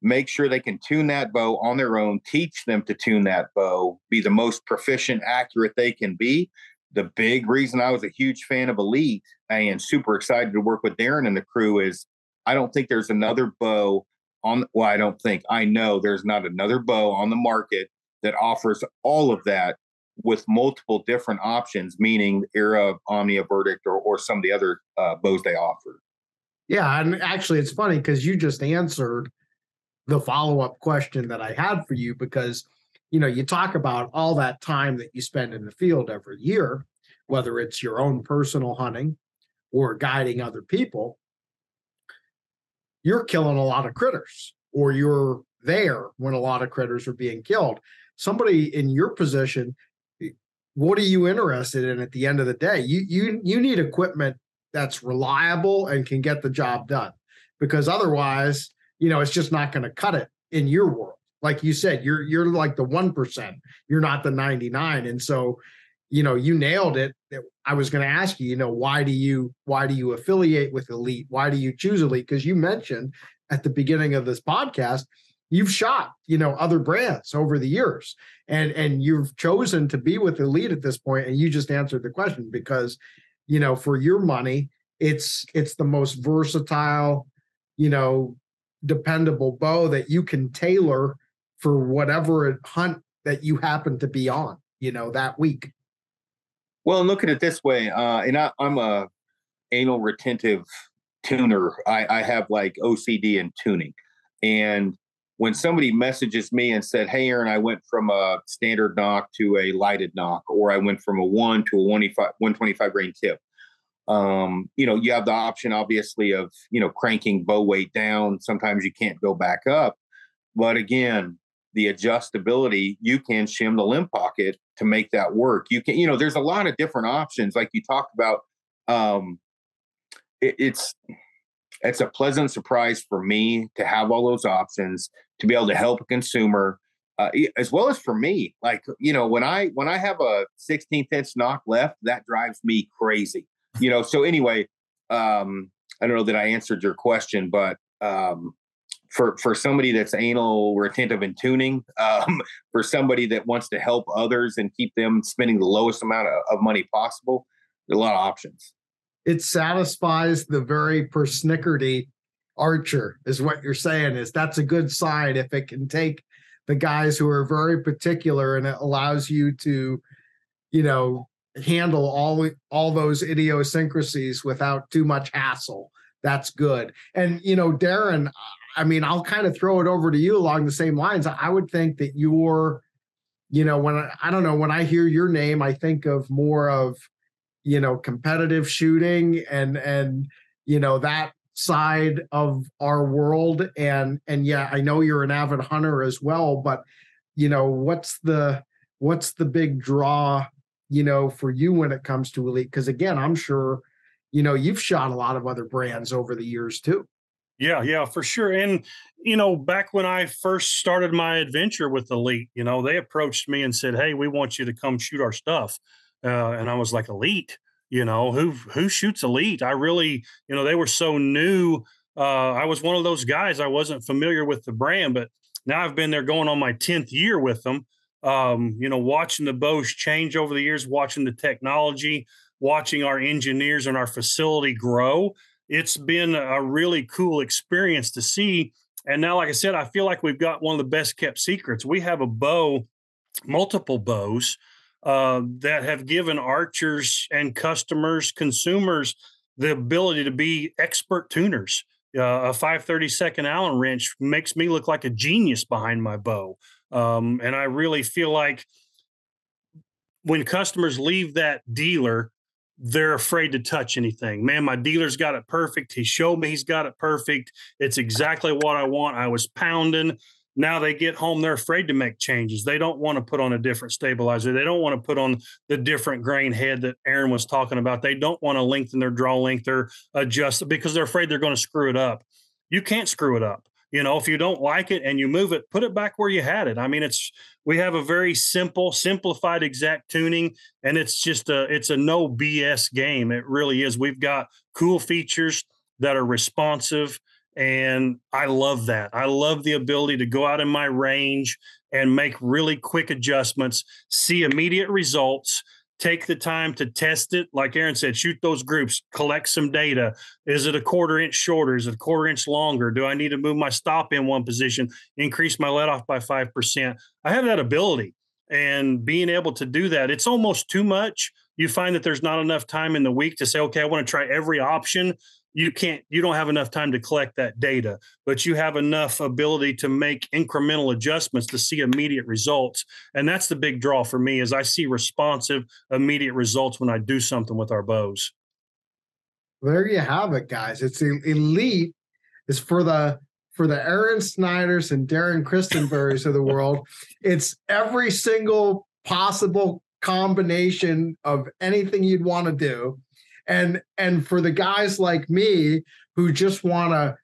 make sure they can tune that bow on their own, teach them to tune that bow, be the most proficient, accurate they can be. The big reason I was a huge fan of Elite and super excited to work with Darren and the crew is I don't think there's another bow on, well, I don't think, I know there's not another bow on the market that offers all of that with multiple different options, meaning Era, Omnia, Verdict, or, or some of the other uh, bows they offer. Yeah, and actually, it's funny because you just answered the follow up question that I had for you because you know you talk about all that time that you spend in the field every year, whether it's your own personal hunting or guiding other people. You're killing a lot of critters, or you're there when a lot of critters are being killed. Somebody in your position, eh, what are you interested in at the end of the day? You you you need equipment that's reliable and can get the job done because otherwise, you know, it's just not going to cut it in your world. Like you said, you're you're like the 1%. You're not the 99 and so you know, you nailed it. I was going to ask you, you know, why do you why do you affiliate with Elite? Why do you choose Elite? Because you mentioned at the beginning of this podcast, you've shot, you know, other brands over the years, and and you've chosen to be with Elite at this point, and you just answered the question because, you know, for your money, it's it's the most versatile, you know, dependable bow that you can tailor for whatever hunt that you happen to be on, you know, that week. Well, and look at it this way, uh, and I, am a anal retentive tuner. I, I have like OCD in tuning, and when somebody messages me and said, "Hey, Aaron, I went from a standard nock to a lighted nock, or I went from a one to a 125 grain tip," um, you know, you have the option, obviously, of you know cranking bow weight down. Sometimes you can't go back up, but again, the adjustability, you can shim the limb pocket to make that work. You can, you know, there's a lot of different options. Like you talked about, um, it, it's it's a pleasant surprise for me to have all those options to be able to help a consumer, uh, as well as for me. Like you know, when I when I have a 16th inch nock left, that drives me crazy. You know. So anyway, um, I don't know that I answered your question, but um, for for somebody that's anal retentive and tuning, um, for somebody that wants to help others and keep them spending the lowest amount of, of money possible, a lot of options. It satisfies the very persnickety archer, is what you're saying. Is that's a good sign if it can take the guys who are very particular and it allows you to, you know, handle all all those idiosyncrasies without too much hassle that's good. And you know, Darren, I mean, I'll kind of throw it over to you along the same lines. I would think that you're, you know, when I, I don't know, when I hear your name, I think of more of, you know, competitive shooting and and you know that side of our world. And and yeah, I know you're an avid hunter as well, but you know, what's the what's the big draw, you know, for you when it comes to elite? Because again, I'm sure, you know, you've shot a lot of other brands over the years too. Yeah, yeah, for sure. And you know, back when I first started my adventure with Elite, you know, they approached me and said, "Hey, we want you to come shoot our stuff," uh, and I was like, "Elite." You know who who shoots elite? I really, you know, they were so new. Uh, I was one of those guys. I wasn't familiar with the brand, but now I've been there going on my tenth year with them. Um, you know, watching the bows change over the years, watching the technology, watching our engineers and our facility grow it's been a really cool experience to see. And now, like I said, I feel like we've got one of the best kept secrets. We have a bow, multiple bows uh, that have given archers and customers, consumers, the ability to be expert tuners. Uh, a 532nd Allen wrench makes me look like a genius behind my bow. Um, and I really feel like when customers leave that dealer, they're afraid to touch anything. Man, my dealer's got it perfect. He showed me he's got it perfect. It's exactly what I want. I was pounding. Now they get home, they're afraid to make changes. They don't want to put on a different stabilizer. They don't want to put on the different grain head that Aaron was talking about. They don't want to lengthen their draw length or adjust it because they're afraid they're going to screw it up. You can't screw it up. You know, if you don't like it and you move it, put it back where you had it. I mean, it's we have a very simple, simplified exact tuning, and it's just a it's a no BS game. It really is. We've got cool features that are responsive, and I love that. I love the ability to go out in my range and make really quick adjustments, see immediate results take the time to test it. Like Aaron said, shoot those groups, collect some data. Is it a quarter inch shorter? Is it a quarter inch longer? Do I need to move my stop in one position, increase my let off by 5%? I have that ability. And being able to do that, it's almost too much. You find that there's not enough time in the week to say, okay, I want to try every option you can't you don't have enough time to collect that data but you have enough ability to make incremental adjustments to see immediate results. And that's the big draw for me is i see responsive immediate results when i do something with our bows. There you have it guys. It's elite. Is for the for the aaron snyders and darren christenberries of the world. It's every single possible combination of anything you'd want to do. And and for the guys like me who just want to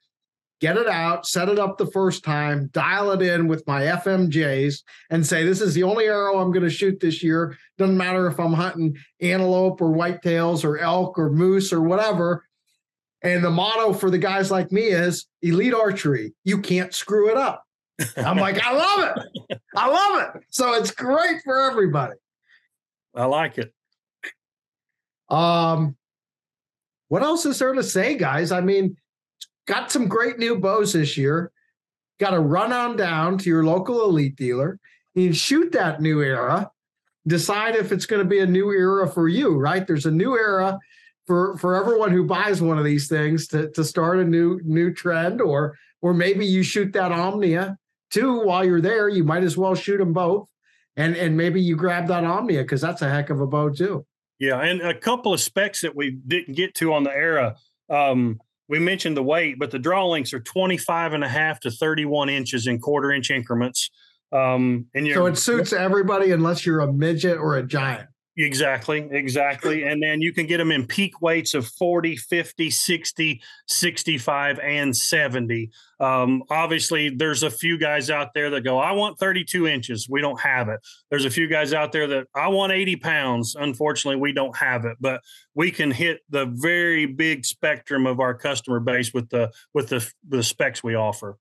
get it out, set it up the first time, dial it in with my FMJs, and say, This is the only arrow I'm going to shoot this year. Doesn't matter if I'm hunting antelope or whitetails or elk or moose or whatever. And the motto for the guys like me is elite archery. You can't screw it up. I'm like, I love it. I love it. So it's great for everybody. I like it. Um, what else is there to say, guys? I mean, got some great new bows this year. Got to run on down to your local elite dealer. and shoot that new era. Decide if it's going to be a new era for you, right? There's a new era for for everyone who buys one of these things to to start a new new trend, or or maybe you shoot that Omnia too while you're there. You might as well shoot them both, and and maybe you grab that Omnia because that's a heck of a bow too. Yeah, and a couple of specs that we didn't get to on the era. Um, we mentioned the weight, but the draw links are 25 and a half to 31 inches in quarter inch increments. Um, and so it suits everybody unless you're a midget or a giant. Exactly, exactly. And then you can get them in peak weights of 40, 50, 60, 65, and 70. Um, obviously, there's a few guys out there that go, I want 32 inches. We don't have it. There's a few guys out there that I want 80 pounds. Unfortunately, we don't have it, but we can hit the very big spectrum of our customer base with the with the, the specs we offer.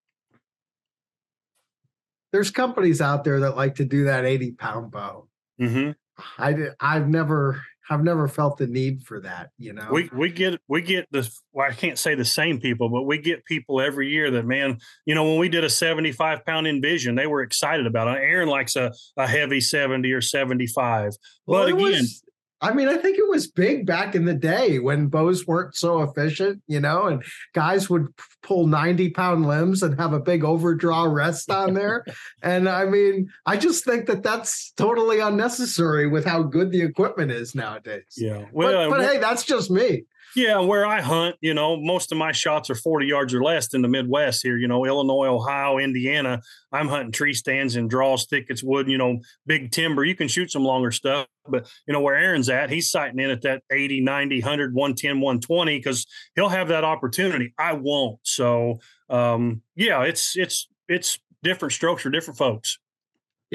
There's companies out there that like to do that 80 pound bow. Mm-hmm. I did, I've never I've never felt the need for that. You know, we we get we get the well, I can't say the same people, but we get people every year that man, you know, when we did a seventy five pound Envision, they were excited about it. Aaron likes a a heavy seventy or seventy five, well, but again. Was, I mean, I think it was big back in the day when bows weren't so efficient, you know, and guys would pull 90 pound limbs and have a big overdraw rest on there. and I mean, I just think that that's totally unnecessary with how good the equipment is nowadays. Yeah. Well, but, but hey, that's just me. Yeah, where I hunt, you know, most of my shots are 40 yards or less in the Midwest here, you know, Illinois, Ohio, Indiana. I'm hunting tree stands and draws, thickets, wood, you know, big timber. You can shoot some longer stuff, but, you know, where Aaron's at, he's sighting in at that 80, 90, 100, 110, 120 because he'll have that opportunity. I won't. So, um, yeah, it's, it's, it's different strokes for different folks.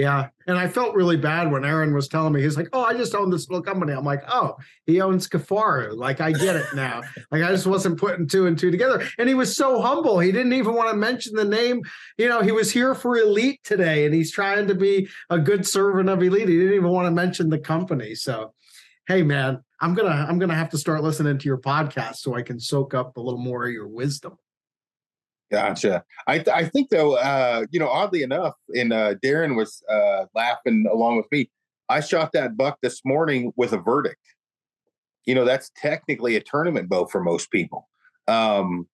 Yeah. And I felt really bad when Aaron was telling me, he's like, Oh, I just own this little company. I'm like, Oh, he owns Kifaru. Like, I get it now. like, I just wasn't putting two and two together. And he was so humble. He didn't even want to mention the name. You know, he was here for Elite today and he's trying to be a good servant of Elite. He didn't even want to mention the company. So, hey, man, I'm going to, I'm going to have to start listening to your podcast so I can soak up a little more of your wisdom. Gotcha. I th- I think though, uh, you know, oddly enough, and uh, Darren was uh, laughing along with me. I shot that buck this morning with a verdict. You know, that's technically a tournament bow for most people. Um,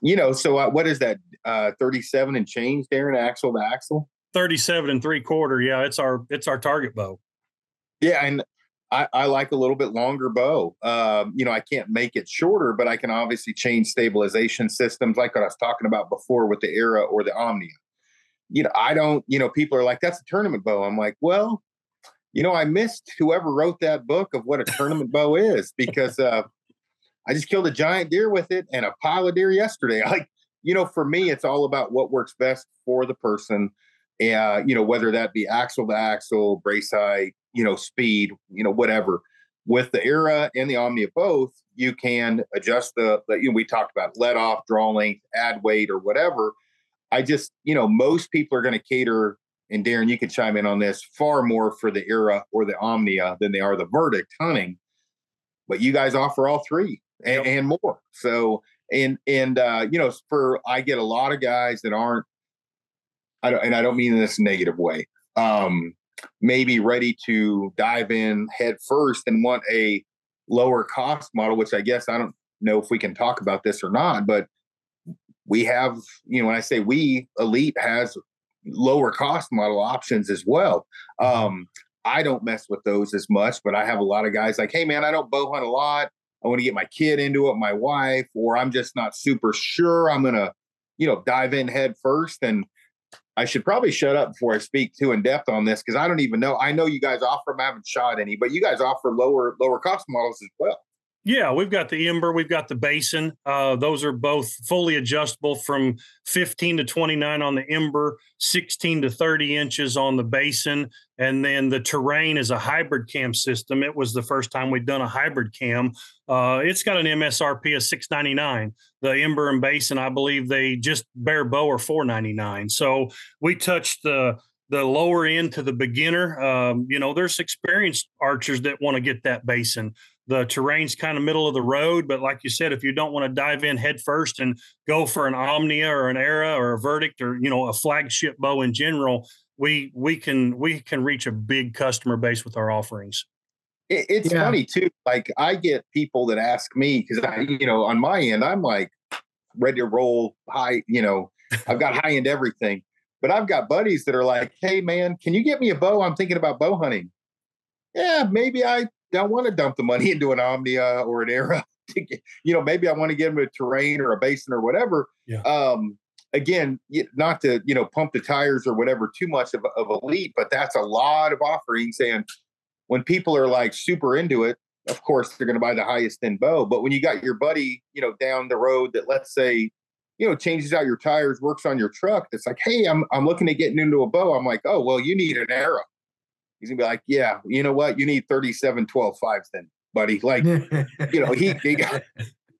you know, so uh, what is that? Uh, Thirty-seven and change, Darren, axle to axle. Thirty-seven and three quarter. Yeah, it's our it's our target bow. Yeah, and I, I, like a little bit longer bow. Um, you know, I can't make it shorter, but I can obviously change stabilization systems like what I was talking about before with the Era or the Omnia. You know, I don't, you know, people are like, that's a tournament bow. I'm like, well, you know, I missed whoever wrote that book of what a tournament bow is because uh, I just killed a giant deer with it and a pile of deer yesterday. Like, you know, for me, it's all about what works best for the person. Uh, you know, whether that be axle to axle, brace height, you know, speed, you know, whatever. With the Era and the Omnia both, you can adjust the, the you know, we talked about let off, draw length, add weight, or whatever. I just, you know, most people are going to cater, and Darren, you can chime in on this, far more for the Era or the Omnia than they are the Verdict hunting. But you guys offer all three and, yep. and more. So, and and uh, you know, for I get a lot of guys that aren't, I don't, and I don't mean in this negative way. Um, maybe ready to dive in head first and want a lower cost model, which I guess I don't know if we can talk about this or not, but we have, you know, when I say we, Elite has lower cost model options as well. Um, I don't mess with those as much, but I have a lot of guys like, hey man, I don't bow hunt a lot. I want to get my kid into it, my wife, or I'm just not super sure I'm gonna, you know, dive in head first. And I should probably shut up before I speak too in depth on this because I don't even know. I know you guys offer them. I haven't shot any, but you guys offer lower lower cost models as well. Yeah, we've got the Ember, we've got the Basin. Uh, those are both fully adjustable from 15 to 29 on the Ember, 16 to 30 inches on the Basin, and then the Terrain is a hybrid cam system. It was the first time we'd done a hybrid cam. Uh, it's got an MSRP of 699. The Ember and Basin, I believe they just bare bow are 499. So we touched the the lower end to the beginner. Um, you know, there's experienced archers that want to get that basin. The terrain's kind of middle of the road, but like you said, if you don't want to dive in head first and go for an Omnia or an Era or a Verdict or you know a flagship bow in general, we we can we can reach a big customer base with our offerings. It, it's yeah. funny too. Like I get people that ask me because I, you know, on my end, I'm like ready to roll high. You know, I've got high end everything, but I've got buddies that are like, "Hey, man, can you get me a bow? I'm thinking about bow hunting." Yeah, maybe I don't want to dump the money into an Omnia or an Era. you know, maybe I want to get them a terrain or a basin or whatever. Yeah. Um, again, not to you know pump the tires or whatever too much of, of elite, but that's a lot of offerings. And when people are like super into it, of course they're going to buy the highest end bow. But when you got your buddy, you know, down the road that let's say, you know, changes out your tires, works on your truck, that's like, hey, I'm I'm looking at getting into a bow. I'm like, oh well, you need an Era he's gonna be like, yeah, you know what? You need 37, 12 fives then, buddy. Like, you know, he he, got,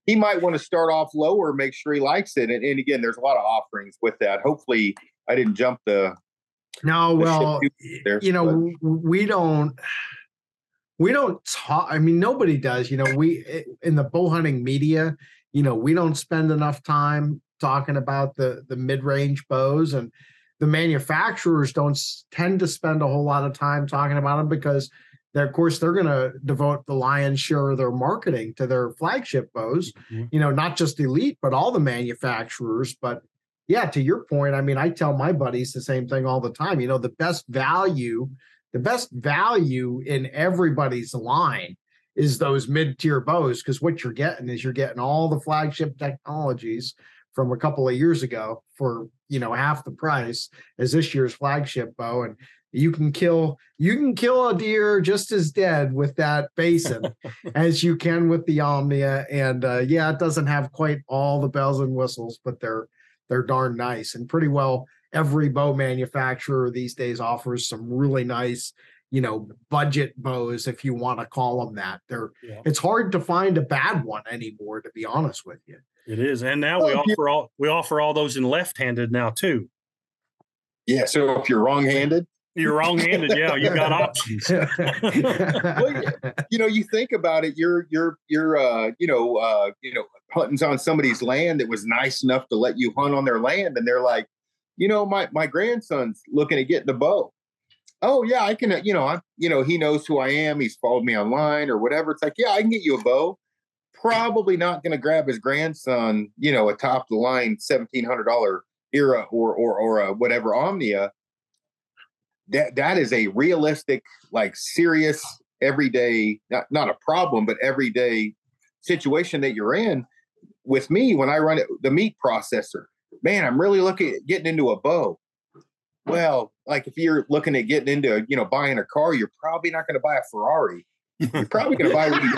he might want to start off lower, make sure he likes it. And, and again, there's a lot of offerings with that. Hopefully, I didn't jump the. No, the well, there, you know, but. we don't. We don't talk. I mean, nobody does. You know, we in the bow hunting media. You know, we don't spend enough time talking about the the mid range bows and the manufacturers don't tend to spend a whole lot of time talking about them because of course they're going to devote the lion's share of their marketing to their flagship bows mm-hmm. you know not just elite but all the manufacturers but yeah to your point i mean i tell my buddies the same thing all the time you know the best value the best value in everybody's line is those mid-tier bows because what you're getting is you're getting all the flagship technologies from a couple of years ago for you know half the price as this year's flagship bow and you can kill you can kill a deer just as dead with that basin as you can with the omnia and uh, yeah it doesn't have quite all the bells and whistles but they're they're darn nice and pretty well every bow manufacturer these days offers some really nice you know budget bows if you want to call them that they're yeah. it's hard to find a bad one anymore to be honest with you it is, and now we offer all we offer all those in left-handed now too. Yeah, so if you're wrong-handed, you're wrong-handed. Yeah, you got options. well, you know, you think about it. You're you're you're uh, you know uh, you know hunting's on somebody's land that was nice enough to let you hunt on their land, and they're like, you know, my my grandson's looking at getting a bow. Oh yeah, I can. Uh, you know, I you know he knows who I am. He's followed me online or whatever. It's like, yeah, I can get you a bow probably not going to grab his grandson, you know, a top the line seventeen hundred dollar era or or or a whatever Omnia. That that is a realistic, like serious, everyday not not a problem, but everyday situation that you're in. With me, when I run it, the meat processor, man, I'm really looking at getting into a bow. Well, like if you're looking at getting into, you know, buying a car, you're probably not going to buy a Ferrari you're probably going to buy what you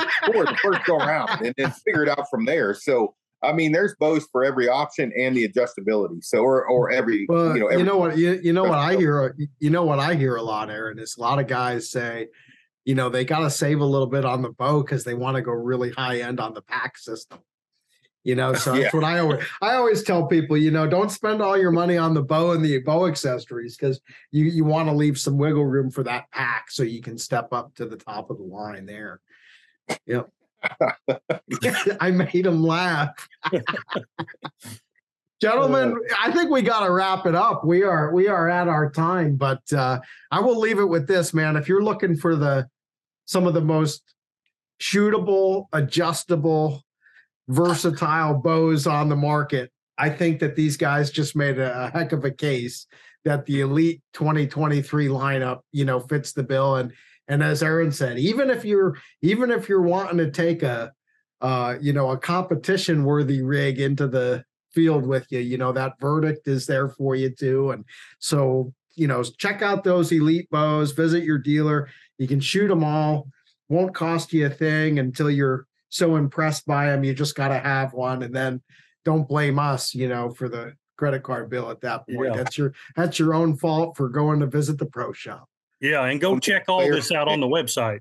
the first go around and then figure it out from there. So, I mean, there's both for every option and the adjustability. So, or or every well, you know, every, you know what you, you know what I hear. You know what I hear a lot, Aaron. Is a lot of guys say, you know, they got to save a little bit on the bow because they want to go really high end on the pack system. You know, so that's yeah. what I always I always tell people, you know, don't spend all your money on the bow and the bow accessories because you you want to leave some wiggle room for that pack so you can step up to the top of the line there. Yep. I made him laugh. Gentlemen, I think we got to wrap it up. We are we are at our time, but uh, I will leave it with this, man. If you're looking for the some of the most shootable, adjustable, versatile bows on the market. I think that these guys just made a, a heck of a case that the elite 2023 lineup, you know, fits the bill. And and as Aaron said, even if you're even if you're wanting to take a uh, you know, a competition worthy rig into the field with you. You know, that verdict is there for you too. And so, you know, check out those elite bows, visit your dealer. You can shoot them all. Won't cost you a thing until you're so impressed by them. You just got to have one. And then don't blame us, you know, for the credit card bill at that point. Yeah. That's your that's your own fault for going to visit the pro shop. Yeah, and go check all this out on the website.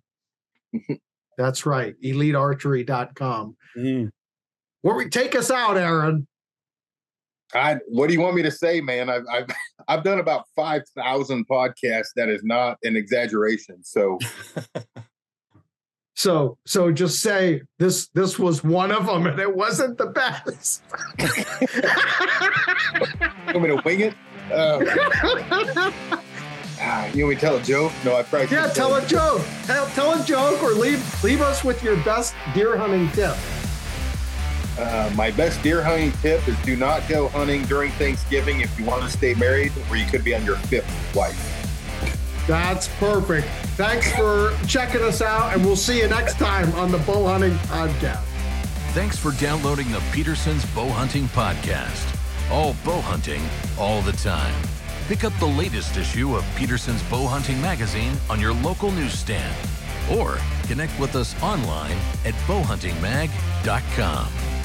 That's right. Elitearchery.com. Mm. Where we take us out, Aaron. I, what do you want me to say, man? I've I've, I've done about five thousand podcasts. That is not an exaggeration. So So so just say this this was one of them and it wasn't the best. you want me to wing it? Uh, ah, you want me to tell a joke? No, I probably yeah, tell a joke. Tell, tell a joke or leave leave us with your best deer hunting tip. Uh, my best deer hunting tip is do not go hunting during Thanksgiving if you want to stay married, or you could be on your fifth wife. That's perfect. Thanks for checking us out, and we'll see you next time on the Bow Hunting Podcast. Thanks for downloading the Petersen's Bow Hunting Podcast. All bow hunting, all the time. Pick up the latest issue of Petersen's Bow Hunting Magazine on your local newsstand or connect with us online at bowhuntingmag.com.